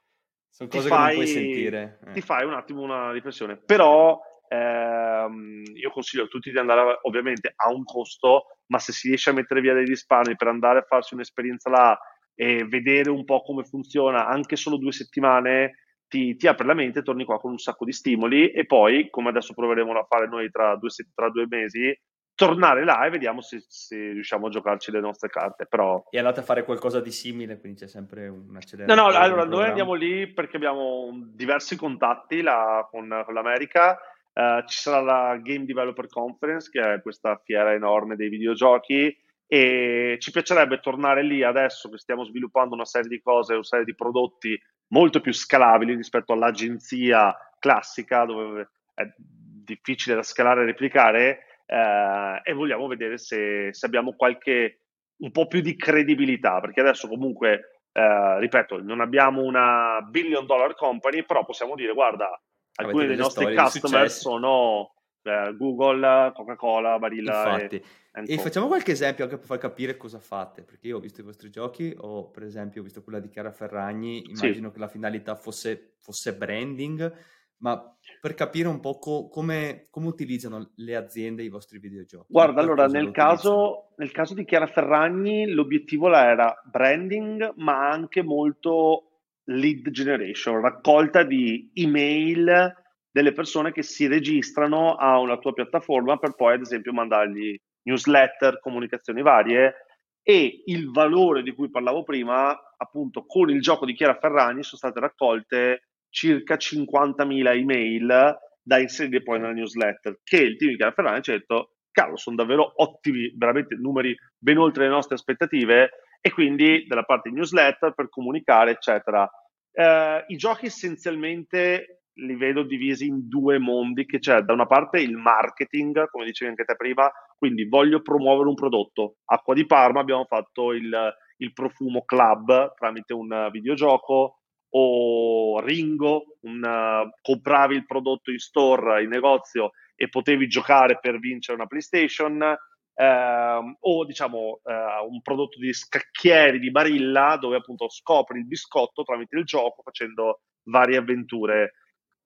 sono cose fai, che non puoi sentire. Eh. Ti fai un attimo una riflessione. Però ehm, io consiglio a tutti di andare ovviamente a un costo, ma se si riesce a mettere via dei risparmi per andare a farsi un'esperienza là e vedere un po' come funziona anche solo due settimane, ti, ti, apre la mente, torni qua con un sacco di stimoli e poi, come adesso proveremo a fare noi tra due, tra due mesi, tornare là e vediamo se, se, riusciamo a giocarci le nostre carte. Però... E andate a fare qualcosa di simile, quindi c'è sempre un accelerazione. No, no, allora noi andiamo lì perché abbiamo diversi contatti là con, con l'America. Uh, ci sarà la Game Developer Conference, che è questa fiera enorme dei videogiochi, e ci piacerebbe tornare lì adesso che stiamo sviluppando una serie di cose, una serie di prodotti molto più scalabili rispetto all'agenzia classica dove è difficile da scalare e replicare eh, e vogliamo vedere se, se, abbiamo qualche un po' più di credibilità perché adesso comunque eh, ripeto non abbiamo una billion dollar company però possiamo dire guarda alcuni dei nostri customer sono eh, Google, Coca-Cola, Barilla Infatti. E, e facciamo qualche esempio anche per far capire cosa fate, perché io ho visto i vostri giochi, ho per esempio visto quella di Chiara Ferragni, immagino sì. che la finalità fosse, fosse, branding, ma per capire un po' co- come, come, utilizzano le aziende i vostri videogiochi. Guarda, allora nel caso, nel caso di Chiara Ferragni l'obiettivo era branding, ma anche molto lead generation, raccolta di email delle persone che si registrano a una tua piattaforma per poi ad esempio mandargli newsletter, comunicazioni varie. E il valore di cui parlavo prima, appunto con il gioco di Chiara Ferragni sono state raccolte circa 50.000 email da inserire poi nella newsletter che il team di Chiara Ferragni ci ha detto cavolo sono davvero ottimi, veramente numeri ben oltre le nostre aspettative e quindi dalla parte newsletter per comunicare eccetera. Eh, I giochi essenzialmente li vedo divisi in due mondi, che c'è da una parte il marketing, come dicevi anche te prima, quindi voglio promuovere un prodotto. Acqua di Parma abbiamo fatto il, il profumo club tramite un videogioco, o Ringo, un, uh, compravi il prodotto in store, in negozio e potevi giocare per vincere una PlayStation, uh, o diciamo uh, un prodotto di scacchieri di Barilla dove appunto scopri il biscotto tramite il gioco facendo varie avventure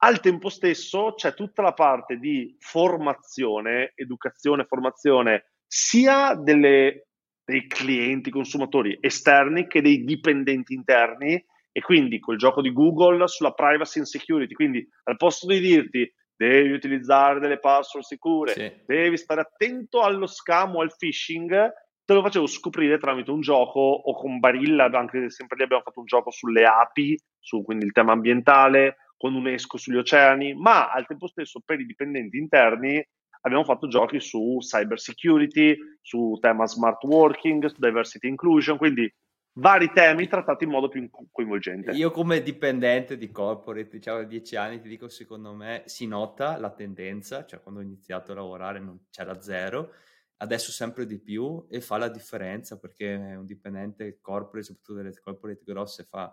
al tempo stesso c'è tutta la parte di formazione, educazione, formazione sia delle, dei clienti consumatori esterni che dei dipendenti interni e quindi col gioco di Google sulla privacy and security. Quindi al posto di dirti devi utilizzare delle password sicure, sì. devi stare attento allo scam o al phishing, te lo facevo scoprire tramite un gioco o con Barilla, anche sempre lì abbiamo fatto un gioco sulle api, su quindi il tema ambientale, con UNESCO sugli oceani, ma al tempo stesso per i dipendenti interni abbiamo fatto giochi su cyber security, su tema smart working, su diversity inclusion, quindi vari temi trattati in modo più coinvolgente. Io come dipendente di corporate, diciamo da dieci anni, ti dico secondo me si nota la tendenza, cioè quando ho iniziato a lavorare non c'era zero, adesso sempre di più e fa la differenza perché un dipendente corporate, soprattutto delle corporate grosse, fa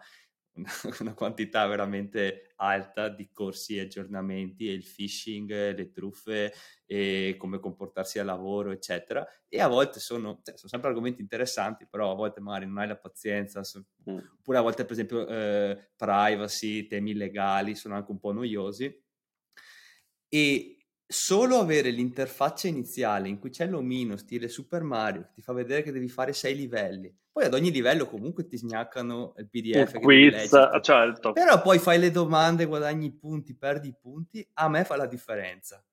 una quantità veramente alta di corsi e aggiornamenti e il phishing, le truffe e come comportarsi al lavoro, eccetera. E a volte sono, cioè, sono sempre argomenti interessanti, però a volte magari non hai la pazienza, so, mm. oppure a volte per esempio eh, privacy, temi legali sono anche un po' noiosi. E solo avere l'interfaccia iniziale in cui c'è l'omino stile Super Mario che ti fa vedere che devi fare sei livelli, poi ad ogni livello comunque ti snaccano il PDF. Il quiz, certo. Però poi fai le domande, guadagni i punti, perdi i punti, a me fa la differenza.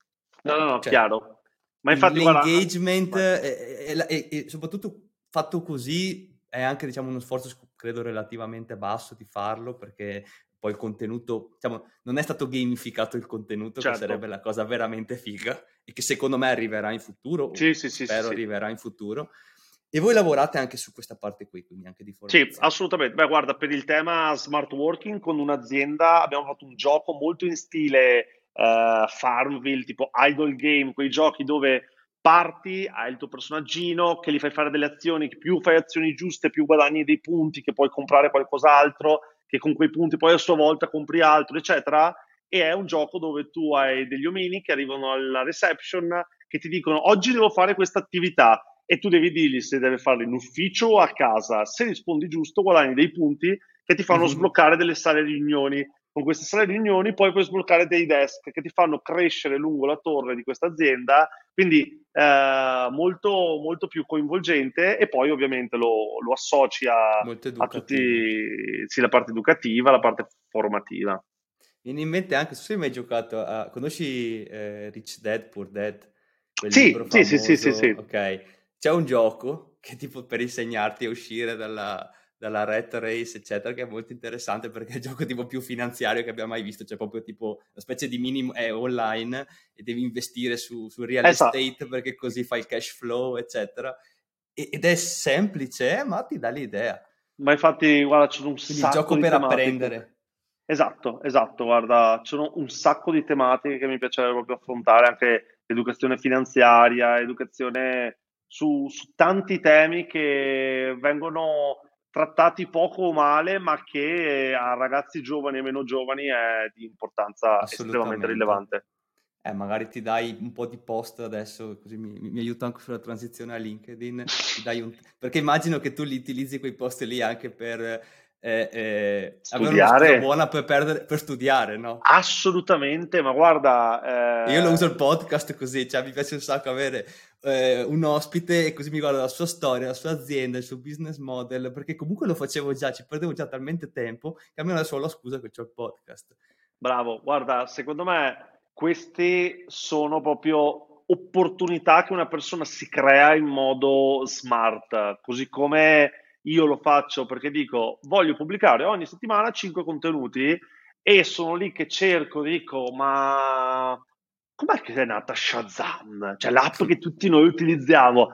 No, no, no, cioè, chiaro. Ma infatti l'engagement e, soprattutto fatto così è anche diciamo uno sforzo credo relativamente basso di farlo perché poi il contenuto, diciamo, non è stato gamificato il contenuto, certo. che sarebbe la cosa veramente figa e che secondo me arriverà in futuro. Sì, sì, sì. Spero sì, arriverà in futuro. E voi lavorate anche su questa parte qui, quindi anche di formazione. Sì, assolutamente. Beh, guarda, per il tema smart working con un'azienda abbiamo fatto un gioco molto in stile uh, Farmville, tipo Idle Game, quei giochi dove parti, hai il tuo personaggino che gli fai fare delle azioni, più fai azioni giuste, più guadagni dei punti, che puoi comprare qualcos'altro che con quei punti poi a sua volta compri altro, eccetera. E è un gioco dove tu hai degli omini che arrivano alla reception che ti dicono oggi devo fare questa attività e tu devi dirgli se deve farlo in ufficio o a casa. Se rispondi giusto, guadagni dei punti che ti fanno mm-hmm. sbloccare delle sale riunioni. Con queste sale riunioni poi puoi sbloccare dei desk che ti fanno crescere lungo la torre di questa azienda, quindi eh, molto, molto più coinvolgente e poi ovviamente lo, lo associ a, a tutti, sì, la parte educativa, la parte formativa. Viene in mente anche, se hai mai giocato a... conosci eh, Rich Dad, Poor Dad? Sì, sì, sì, sì, sì, sì. Ok, c'è un gioco che tipo per insegnarti a uscire dalla, dalla ret race, eccetera, che è molto interessante perché è il gioco tipo più finanziario che abbiamo mai visto, cioè proprio tipo una specie di minimo, è online e devi investire su, su real esatto. estate perché così fai il cash flow, eccetera. ed è semplice, ma ti dà l'idea. Ma infatti, guarda, c'è un Quindi sacco gioco di per tematiche. apprendere. Esatto, esatto, guarda, ci sono un sacco di tematiche che mi piacerebbe proprio affrontare, anche educazione finanziaria, educazione su, su tanti temi che vengono trattati poco o male, ma che a ragazzi giovani e meno giovani è di importanza estremamente rilevante. Eh, magari ti dai un po' di post adesso, così mi, mi aiuta anche sulla transizione a LinkedIn. Un... Perché immagino che tu li utilizzi quei post lì anche per eh, eh, studiare. buona per, perdere, per, studiare, no? Assolutamente, ma guarda... Eh... Io lo uso il podcast così, cioè mi piace un sacco avere eh, un ospite e così mi guardo la sua storia, la sua azienda, il suo business model, perché comunque lo facevo già, ci perdevo già talmente tempo che almeno adesso ho la scusa che ho il podcast. Bravo, guarda, secondo me queste sono proprio opportunità che una persona si crea in modo smart, così come io lo faccio perché dico voglio pubblicare ogni settimana 5 contenuti e sono lì che cerco, dico ma com'è che è nata Shazam? Cioè l'app che tutti noi utilizziamo.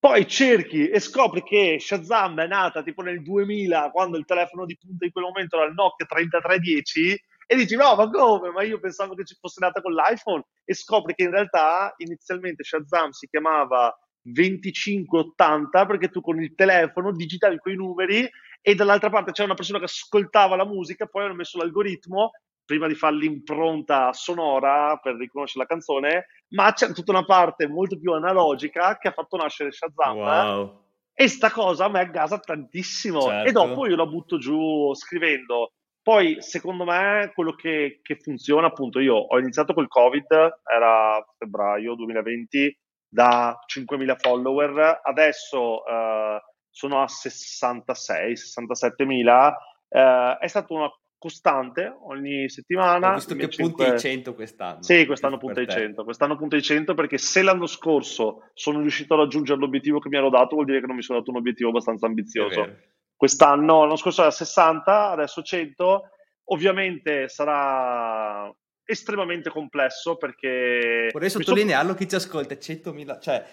Poi cerchi e scopri che Shazam è nata tipo nel 2000 quando il telefono di punta in quel momento era il Nokia 3310 e dici no ma come? Ma io pensavo che ci fosse nata con l'iPhone e scopri che in realtà inizialmente Shazam si chiamava 2580 perché tu con il telefono digitavi quei numeri e dall'altra parte c'era una persona che ascoltava la musica, poi hanno messo l'algoritmo prima di fare l'impronta sonora per riconoscere la canzone, ma c'è tutta una parte molto più analogica che ha fatto nascere Shazam. Wow. E sta cosa a me gasa tantissimo. Certo. E dopo io la butto giù scrivendo. Poi, secondo me, quello che, che funziona, appunto, io ho iniziato col Covid, era febbraio 2020, da 5.000 follower, adesso uh, sono a 66, 67.000. Uh, è stata una costante ogni settimana. Ho visto che 5... punti ai 100 quest'anno. Sì, quest'anno punta ai 100. Quest'anno punta ai 100 perché se l'anno scorso sono riuscito a raggiungere l'obiettivo che mi ero dato, vuol dire che non mi sono dato un obiettivo abbastanza ambizioso. Quest'anno, l'anno scorso era 60, adesso 100. Ovviamente sarà estremamente complesso perché... Vorrei sottolinearlo chi ci ascolta, 100.000, cioè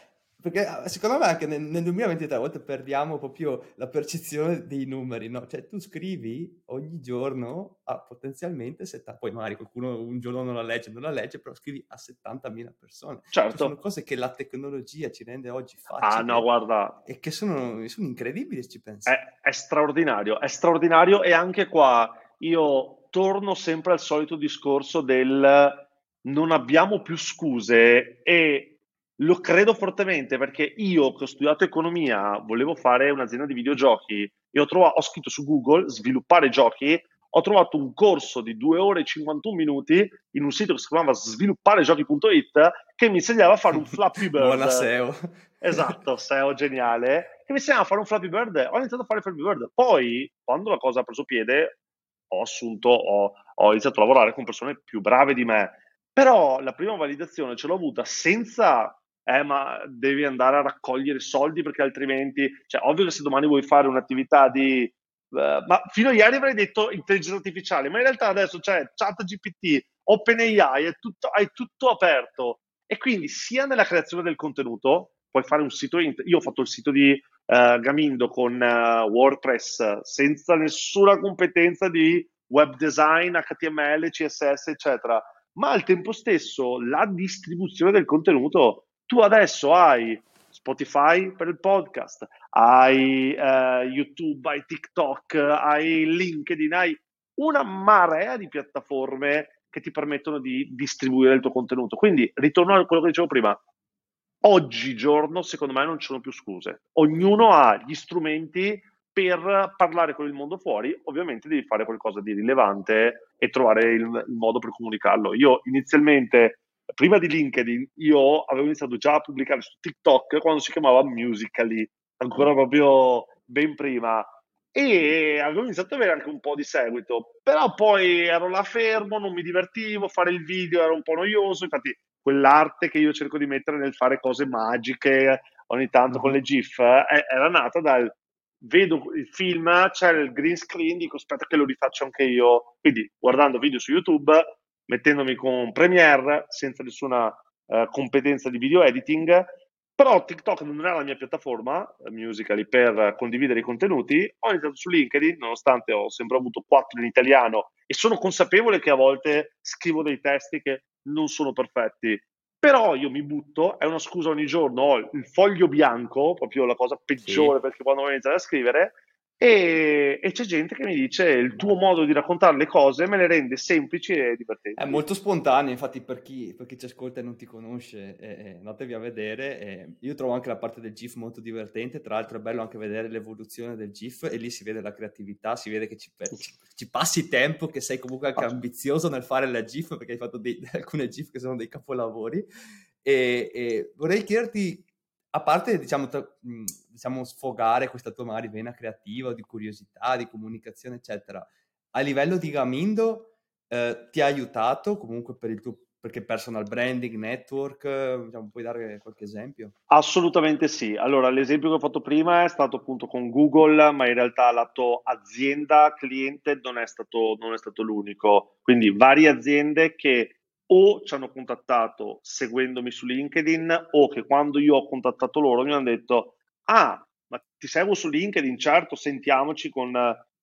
perché ah, secondo me anche nel, nel 2023 a volte perdiamo proprio la percezione dei numeri, no? Cioè tu scrivi ogni giorno a potenzialmente 70, poi magari qualcuno un giorno non la legge, non la legge, però scrivi a 70.000 persone. Certo. Cioè, sono cose che la tecnologia ci rende oggi facili. Ah no, guarda. E che sono, sono incredibili se ci pensi. È, è straordinario, è straordinario e anche qua io torno sempre al solito discorso del non abbiamo più scuse e lo credo fortemente perché io che ho studiato economia volevo fare un'azienda di videogiochi e ho, trovato, ho scritto su Google sviluppare giochi, ho trovato un corso di 2 ore e 51 minuti in un sito che si chiamava svilupparegiochi.it che mi insegnava a fare un Flappy Bird. Buona SEO. Esatto, SEO geniale. Che mi insegnava a fare un Flappy Bird. Ho iniziato a fare Flappy Bird. Poi, quando la cosa ha preso piede, ho assunto, ho, ho iniziato a lavorare con persone più brave di me. Però la prima validazione ce l'ho avuta senza eh, ma devi andare a raccogliere soldi perché altrimenti, cioè, ovvio che se domani vuoi fare un'attività di Uh, ma fino a ieri avrei detto intelligenza artificiale, ma in realtà adesso c'è chat GPT, OpenAI, è tutto, hai tutto aperto. E quindi sia nella creazione del contenuto, puoi fare un sito, io ho fatto il sito di uh, Gamindo con uh, WordPress senza nessuna competenza di web design, HTML, CSS, eccetera, ma al tempo stesso la distribuzione del contenuto, tu adesso hai Spotify per il podcast, hai uh, YouTube, hai TikTok, hai LinkedIn, hai una marea di piattaforme che ti permettono di distribuire il tuo contenuto. Quindi ritorno a quello che dicevo prima. Oggigiorno, secondo me, non ci sono più scuse. Ognuno ha gli strumenti per parlare con il mondo fuori. Ovviamente devi fare qualcosa di rilevante e trovare il, il modo per comunicarlo. Io inizialmente prima di LinkedIn io avevo iniziato già a pubblicare su TikTok quando si chiamava Musical.ly, ancora proprio ben prima. E avevo iniziato ad avere anche un po' di seguito, però poi ero là fermo, non mi divertivo, fare il video era un po' noioso, infatti quell'arte che io cerco di mettere nel fare cose magiche ogni tanto con le GIF eh, era nata dal vedo il film, c'è il green screen, dico aspetta che lo rifaccio anche io, quindi guardando video su YouTube mettendomi con Premiere senza nessuna uh, competenza di video editing. Però TikTok non era la mia piattaforma uh, Musical.ly per condividere i contenuti. Ho iniziato su LinkedIn, nonostante ho sempre avuto quattro in italiano e sono consapevole che a volte scrivo dei testi che non sono perfetti. Però io mi butto, è una scusa ogni giorno, ho il foglio bianco, proprio la cosa peggiore sì. perché quando ho iniziato a scrivere, e, e, c'è gente che mi dice il tuo modo di raccontare le cose me le rende semplici e divertenti. È molto spontaneo, infatti per chi, per chi ci ascolta e non ti conosce, eh, eh, andatevi a vedere. Eh, io trovo anche la parte del GIF molto divertente, tra l'altro è bello anche vedere l'evoluzione del GIF e lì si vede la creatività, si vede che ci, ci, ci passi tempo, che sei comunque anche ambizioso nel fare la GIF perché hai fatto dei, alcune GIF che sono dei capolavori. E, e vorrei chiederti a parte diciamo, tra, diciamo, sfogare questa tua magari vena creativa, di curiosità, di comunicazione, eccetera, a livello di Gamindo eh, ti ha aiutato comunque per il tuo perché personal branding, network, diciamo, puoi dare qualche esempio? Assolutamente sì. Allora, l'esempio che ho fatto prima è stato appunto con Google, ma in realtà lato azienda, cliente non è stato, non è stato l'unico. Quindi varie aziende che o ci hanno contattato seguendomi su LinkedIn o che quando io ho contattato loro mi hanno detto ah ma ti seguo su LinkedIn certo sentiamoci con,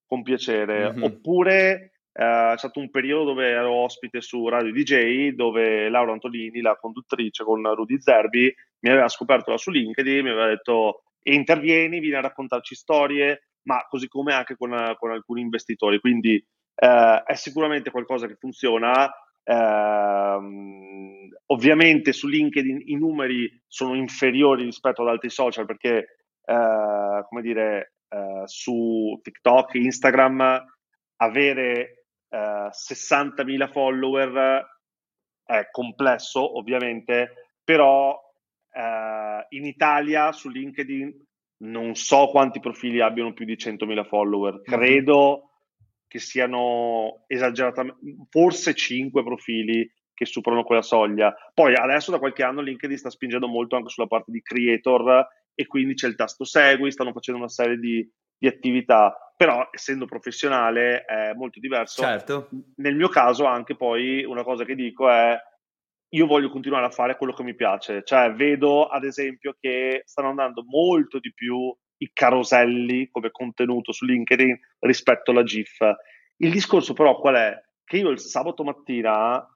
con piacere. Mm-hmm. oppure eh, c'è stato un periodo dove ero ospite su Radio DJ dove Laura Antolini la conduttrice con Rudy Zerbi mi aveva scoperto là su LinkedIn mi aveva detto intervieni vieni a raccontarci storie ma così come anche con, con alcuni investitori. Quindi eh, è sicuramente qualcosa che funziona Uh, ovviamente su LinkedIn i numeri sono inferiori rispetto ad altri social perché, uh, come dire, uh, su TikTok, Instagram, avere 60.000 follower è complesso, ovviamente, però in Italia su LinkedIn non so quanti profili abbiano più di 100.000 follower. Mhm. Credo che siano esageratamente, forse 5 profili che superano quella soglia. Poi adesso da qualche anno LinkedIn sta spingendo molto anche sulla parte di creator e quindi c'è il tasto segui, stanno facendo una serie di, di attività, però essendo professionale è molto diverso. Certo. Nel mio caso anche poi una cosa che dico è io voglio continuare a fare quello che mi piace, cioè vedo ad esempio che stanno andando molto di più i caroselli come contenuto su LinkedIn rispetto alla GIF. Il discorso però qual è? Che io il sabato mattina,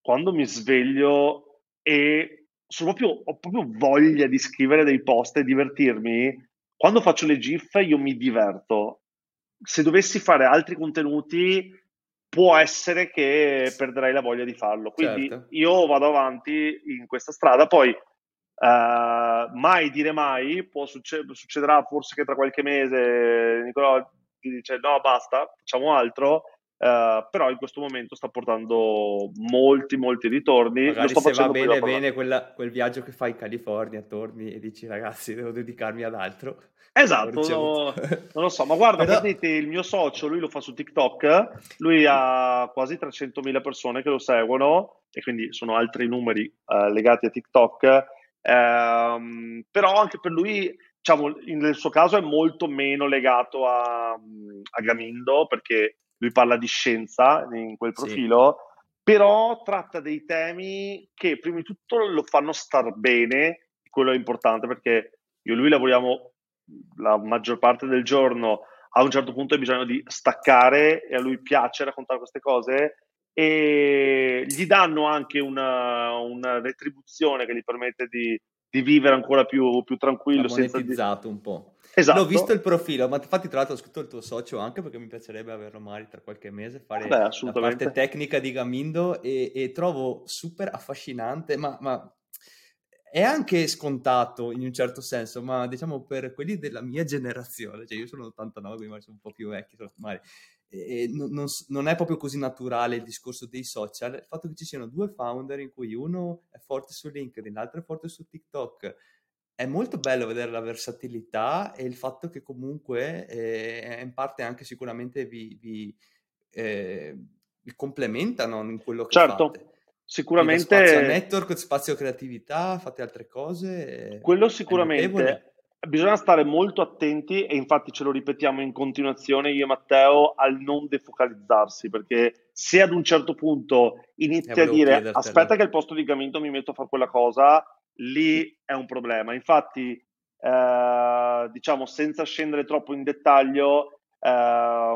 quando mi sveglio e proprio, ho proprio voglia di scrivere dei post e divertirmi, quando faccio le GIF io mi diverto. Se dovessi fare altri contenuti, può essere che perderai la voglia di farlo. Quindi certo. io vado avanti in questa strada. Poi Uh, mai dire mai, può succe- succederà forse che tra qualche mese Nicolò ti dice no basta, facciamo altro, uh, Uh, però in questo momento sta portando molti molti ritorni. Magari se va bene bene quella, quel viaggio che fai in California torni e dici ragazzi devo dedicarmi ad altro. Esatto no, non lo so. Ma guarda però... vedete il mio socio lui lo fa su TikTok lui ha quasi 300.000 persone che lo seguono e quindi sono altri numeri uh, legati a TikTok uh, però anche per lui diciamo, nel suo caso è molto meno legato a, a Gamindo perché lui parla di scienza in quel profilo, sì. però tratta dei temi che prima di tutto lo fanno star bene, quello è importante perché io e lui lavoriamo la maggior parte del giorno, a un certo punto hai bisogno di staccare e a lui piace raccontare queste cose e gli danno anche una, una retribuzione che gli permette di, di vivere ancora più, più tranquillo. Monetizzato di... un po'. Esatto. L'ho visto il profilo, ma infatti tra l'altro ho scritto il tuo socio anche perché mi piacerebbe averlo magari tra qualche mese, fare Beh, la parte tecnica di Gamindo e, e trovo super affascinante, ma, ma, è anche scontato in un certo senso, ma diciamo per quelli della mia generazione, cioè io sono 89, quindi sono un po' più vecchio, magari, e non, non, non, è proprio così naturale il discorso dei social, il fatto che ci siano due founder in cui uno è forte su LinkedIn, l'altro è forte su TikTok, è molto bello vedere la versatilità e il fatto che comunque eh, in parte anche sicuramente vi, vi, eh, vi, complementano in quello che certo. fate. Sicuramente spazio network, spazio creatività, fate altre cose. Quello sicuramente. Bisogna stare molto attenti e infatti ce lo ripetiamo in continuazione io e Matteo al non defocalizzarsi perché se ad un certo punto inizi a dire aspetta che al posto di Gaminto mi metto a fare quella cosa lì è un problema. Infatti, eh, diciamo, senza scendere troppo in dettaglio, eh,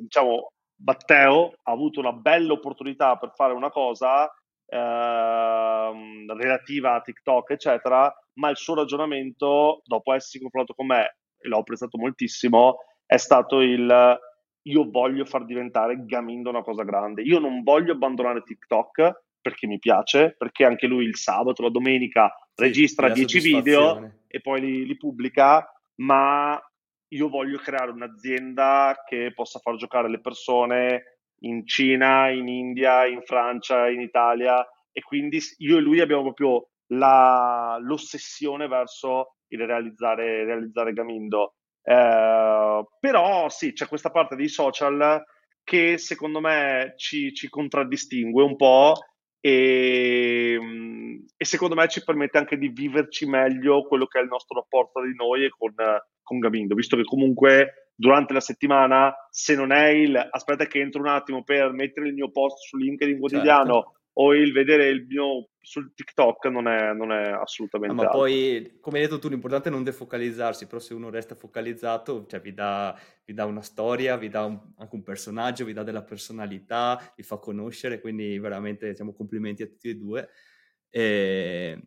diciamo, Matteo ha avuto una bella opportunità per fare una cosa eh, relativa a TikTok, eccetera, ma il suo ragionamento, dopo essersi confrontato con me, e l'ho apprezzato moltissimo, è stato il io voglio far diventare Gamindo una cosa grande. Io non voglio abbandonare TikTok, perché mi piace, perché anche lui il sabato, la domenica sì, registra 10 video e poi li, li, pubblica, ma io voglio creare un'azienda che possa far giocare le persone in Cina, in India, in Francia, in Italia e quindi io e lui abbiamo proprio la, l'ossessione verso il realizzare, realizzare Gamindo. Eh, però sì, c'è questa parte dei social che secondo me ci, ci contraddistingue un po' e, e, secondo me ci permette anche di viverci meglio quello che è il nostro rapporto di noi e con, con Gamindo, visto che comunque durante la settimana, se non è il aspetta che entro un attimo per mettere il mio post su LinkedIn quotidiano certo o il vedere il mio sul TikTok non è, non è assolutamente no, ma altro. poi come hai detto tu l'importante è non defocalizzarsi però se uno resta focalizzato cioè vi dà, vi dà una storia vi dà un, anche un personaggio vi dà della personalità vi fa conoscere quindi veramente diciamo complimenti a tutti e due e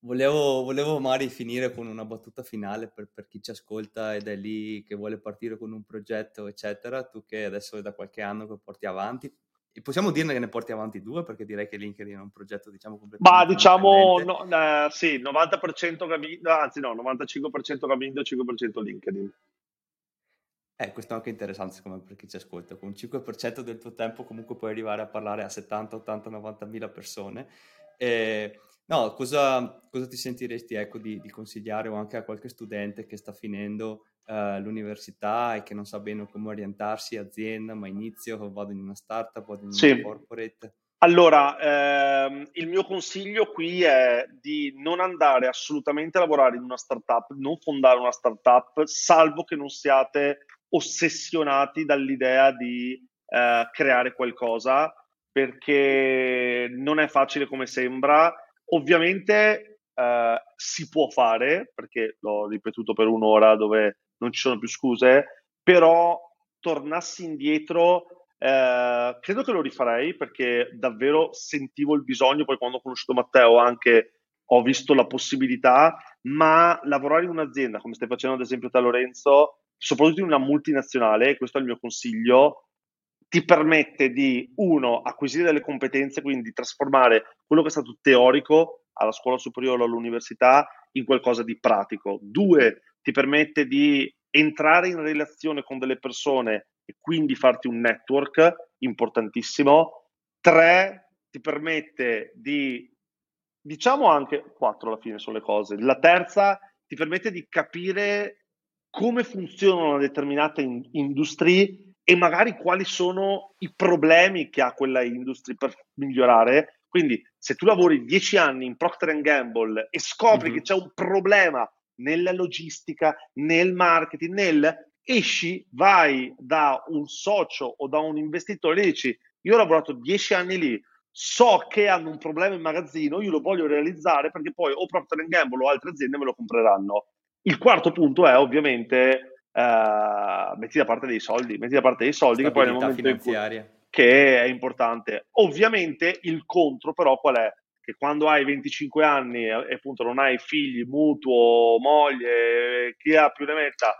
volevo, volevo magari finire con una battuta finale per, per chi ci ascolta ed è lì che vuole partire con un progetto eccetera tu che adesso è da qualche anno che porti avanti e possiamo dirne che ne porti avanti due perché direi che LinkedIn è un progetto diciamo completamente Ma diciamo no, eh, sì, 90% Gamindo, anzi no, 95% Gamindo e 5% LinkedIn. Eh, questo è anche interessante secondo me per chi ci ascolta. Con un 5% del tuo tempo comunque puoi arrivare a parlare a 70, 80, 90 mila persone. Eh, no, cosa, cosa, ti sentiresti ecco, di, di consigliare o anche a qualche studente che sta finendo uh, l'università e che non sa bene come orientarsi, azienda, ma inizio, vado in una startup, vado in sì. una corporate? Allora, ehm, il mio consiglio qui è di non andare assolutamente a lavorare in una startup, non fondare una startup, salvo che non siate ossessionati dall'idea di eh, creare qualcosa, perché non è facile come sembra. Ovviamente eh, si può fare, perché l'ho ripetuto per un'ora dove non ci sono più scuse, però tornassi indietro eh, credo che lo rifarei perché davvero sentivo il bisogno, poi quando ho conosciuto Matteo anche ho visto la possibilità, ma lavorare in un'azienda come stai facendo ad esempio te Lorenzo, soprattutto in una multinazionale, questo è il mio consiglio, ti permette di, uno, acquisire delle competenze, quindi trasformare quello che è stato teorico alla scuola superiore o all'università in qualcosa di pratico. Due, ti permette di entrare in relazione con delle persone e quindi farti un network importantissimo. Tre, ti permette di, diciamo anche, quattro alla fine sono le cose. La terza, ti permette di capire come funzionano determinate in- industrie e magari quali sono i problemi che ha quella industria per migliorare. Quindi, se tu lavori dieci anni in Procter Gamble e scopri mm-hmm. che c'è un problema nella logistica, nel marketing, nel esci, vai da un socio o da un investitore e dici: Io ho lavorato dieci anni lì, so che hanno un problema in magazzino, io lo voglio realizzare perché poi o Procter Gamble o altre aziende me lo compreranno. Il quarto punto è ovviamente uh, metti da parte dei soldi, metti da parte dei soldi che poi nel momento finanziaria. Cui, che è importante. Ovviamente il contro però qual è? Che quando hai 25 anni e appunto non hai figli, mutuo, moglie, chi ha più ne metta,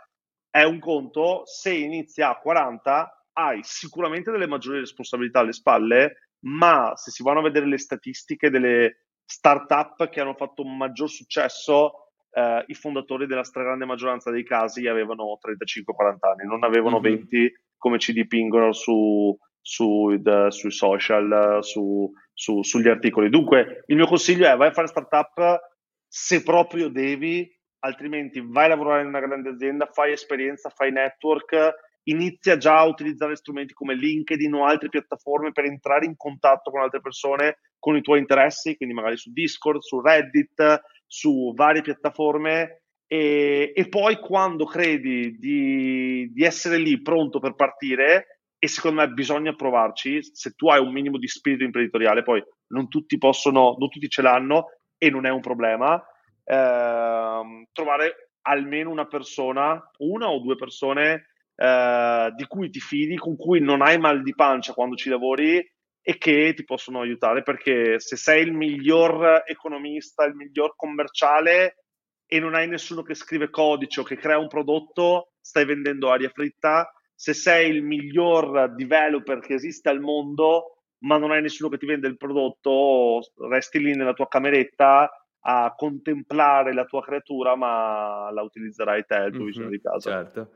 è un conto, se inizi a 40 hai sicuramente delle maggiori responsabilità alle spalle, ma se si vanno a vedere le statistiche delle start-up che hanno fatto un maggior successo, eh, i fondatori della stragrande maggioranza dei casi avevano 35-40 anni, non avevano mm-hmm. 20 come ci dipingono su, su, de, sui social, su, su, sugli articoli. Dunque, il mio consiglio è vai a fare startup se proprio devi, altrimenti vai a lavorare in una grande azienda, fai esperienza, fai network, inizia già a utilizzare strumenti come LinkedIn o altre piattaforme per entrare in contatto con altre persone con i tuoi interessi, quindi magari su Discord, su Reddit, su varie piattaforme e, e poi quando credi di, di, essere lì pronto per partire, e secondo me bisogna provarci, se tu hai un minimo di spirito imprenditoriale, poi non tutti possono, non tutti ce l'hanno e non è un problema, eh, trovare almeno una persona, una o due persone eh, di cui ti fidi, con cui non hai mal di pancia quando ci lavori e che ti possono aiutare perché se sei il miglior economista, il miglior commerciale e non hai nessuno che scrive codice o che crea un prodotto, stai vendendo aria fritta. Se sei il miglior developer che esiste al mondo, ma non hai nessuno che ti vende il prodotto, resti lì nella tua cameretta a contemplare la tua creatura, ma la utilizzerai te, il tuo mm-hmm, vicino di casa. Certo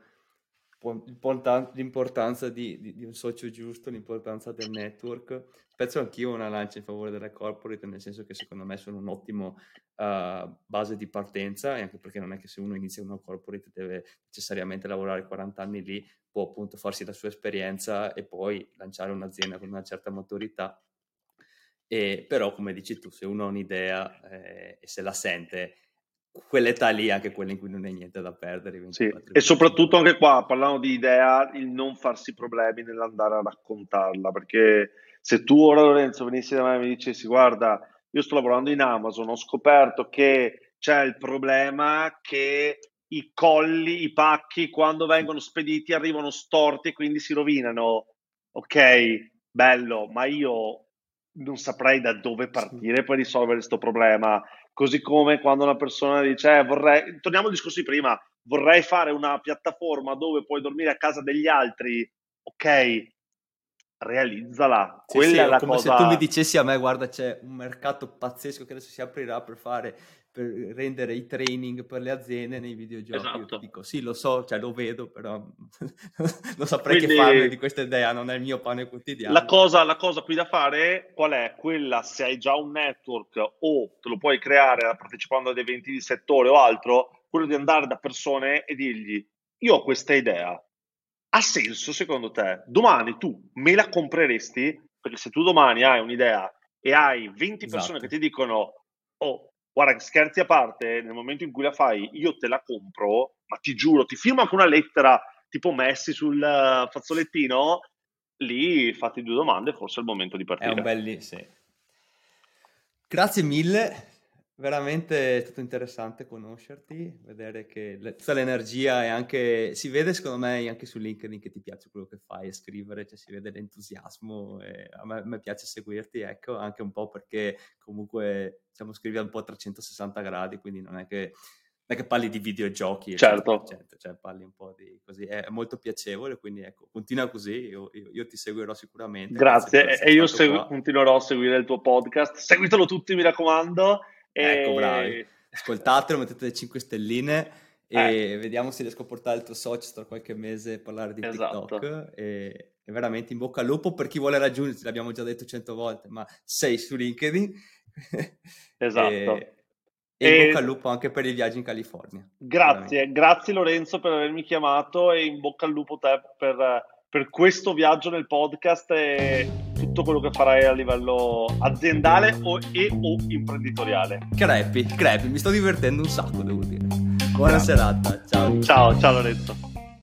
l'importanza di, di, di, un socio giusto, l'importanza del network. Spezzo anch'io una lancia in favore delle corporate, nel senso che secondo me sono un ottimo uh, base di partenza, e anche perché non è che se uno inizia una corporate deve necessariamente lavorare 40 anni lì, può appunto farsi la sua esperienza e poi lanciare un'azienda con una certa maturità. E, però, come dici tu, se uno ha un'idea eh, e se la sente quell'età lì, anche quella in cui non hai niente da perdere. Sì. E soprattutto anche qua, parlando di idea, il non farsi problemi nell'andare a raccontarla, perché se tu ora Lorenzo venissi da me e mi dicessi guarda, io sto lavorando in Amazon, ho scoperto che c'è il problema che i colli, i pacchi, quando vengono spediti arrivano storti e quindi si rovinano. Ok, bello, ma io non saprei da dove partire per risolvere questo problema Così come quando una persona dice, eh, vorrei, torniamo al discorso di prima, vorrei fare una piattaforma dove puoi dormire a casa degli altri, ok, realizzala. Sì, Quella sì, è la come cosa... se tu mi dicessi a me, guarda, c'è un mercato pazzesco che adesso si aprirà per fare per rendere i training per le aziende nei videogiochi. Esatto. Io dico, sì, lo so, cioè lo vedo, però non saprei Quindi, che farne di questa idea, non è il mio pane quotidiano. La cosa, la cosa qui da fare qual è? Quella se hai già un network o te lo puoi creare partecipando ad eventi di settore o altro, quello di andare da persone e dirgli, io ho questa idea, ha senso secondo te? Domani tu me la compreresti? Perché se tu domani hai un'idea e hai 20 persone esatto. che ti dicono, oh, guarda, scherzi a parte, nel momento in cui la fai, io te la compro, ma ti giuro, ti firmo anche una lettera tipo Messi sul uh, fazzolettino, lì fatti due domande, forse è il momento di partire. È un bel sì. Grazie mille, veramente è stato interessante conoscerti, vedere che le, tutta l'energia e anche, si vede secondo me anche su LinkedIn che ti piace quello che fai e scrivere, cioè si vede l'entusiasmo e a me, a me piace seguirti, ecco, anche un po' perché comunque diciamo, scrivi un po' a 360 gradi, quindi non è che, non è che parli di videogiochi, certo. cioè parli un po' di così, è molto piacevole, quindi ecco, continua così, io, io, io ti seguirò sicuramente. Grazie, e io segu- continuerò a seguire il tuo podcast, seguitelo tutti mi raccomando. Ecco, bravi. Ascoltatelo, mettete le 5 stelline e eh. vediamo se riesco a portare il tuo socio tra qualche mese a parlare di esatto. TikTok e, e, veramente in bocca al lupo per chi vuole raggiungerti, l'abbiamo già detto cento volte, ma sei su LinkedIn. Esatto. e, e, in bocca al lupo anche per i viaggi in California. Grazie, veramente. grazie Lorenzo per avermi chiamato e in bocca al lupo te per, per questo viaggio nel podcast e tutto quello che farai a livello aziendale o, e o imprenditoriale. Crepi, crepi, mi sto divertendo un sacco devo dire. Buona serata, ciao. Ciao, ciao Lorenzo.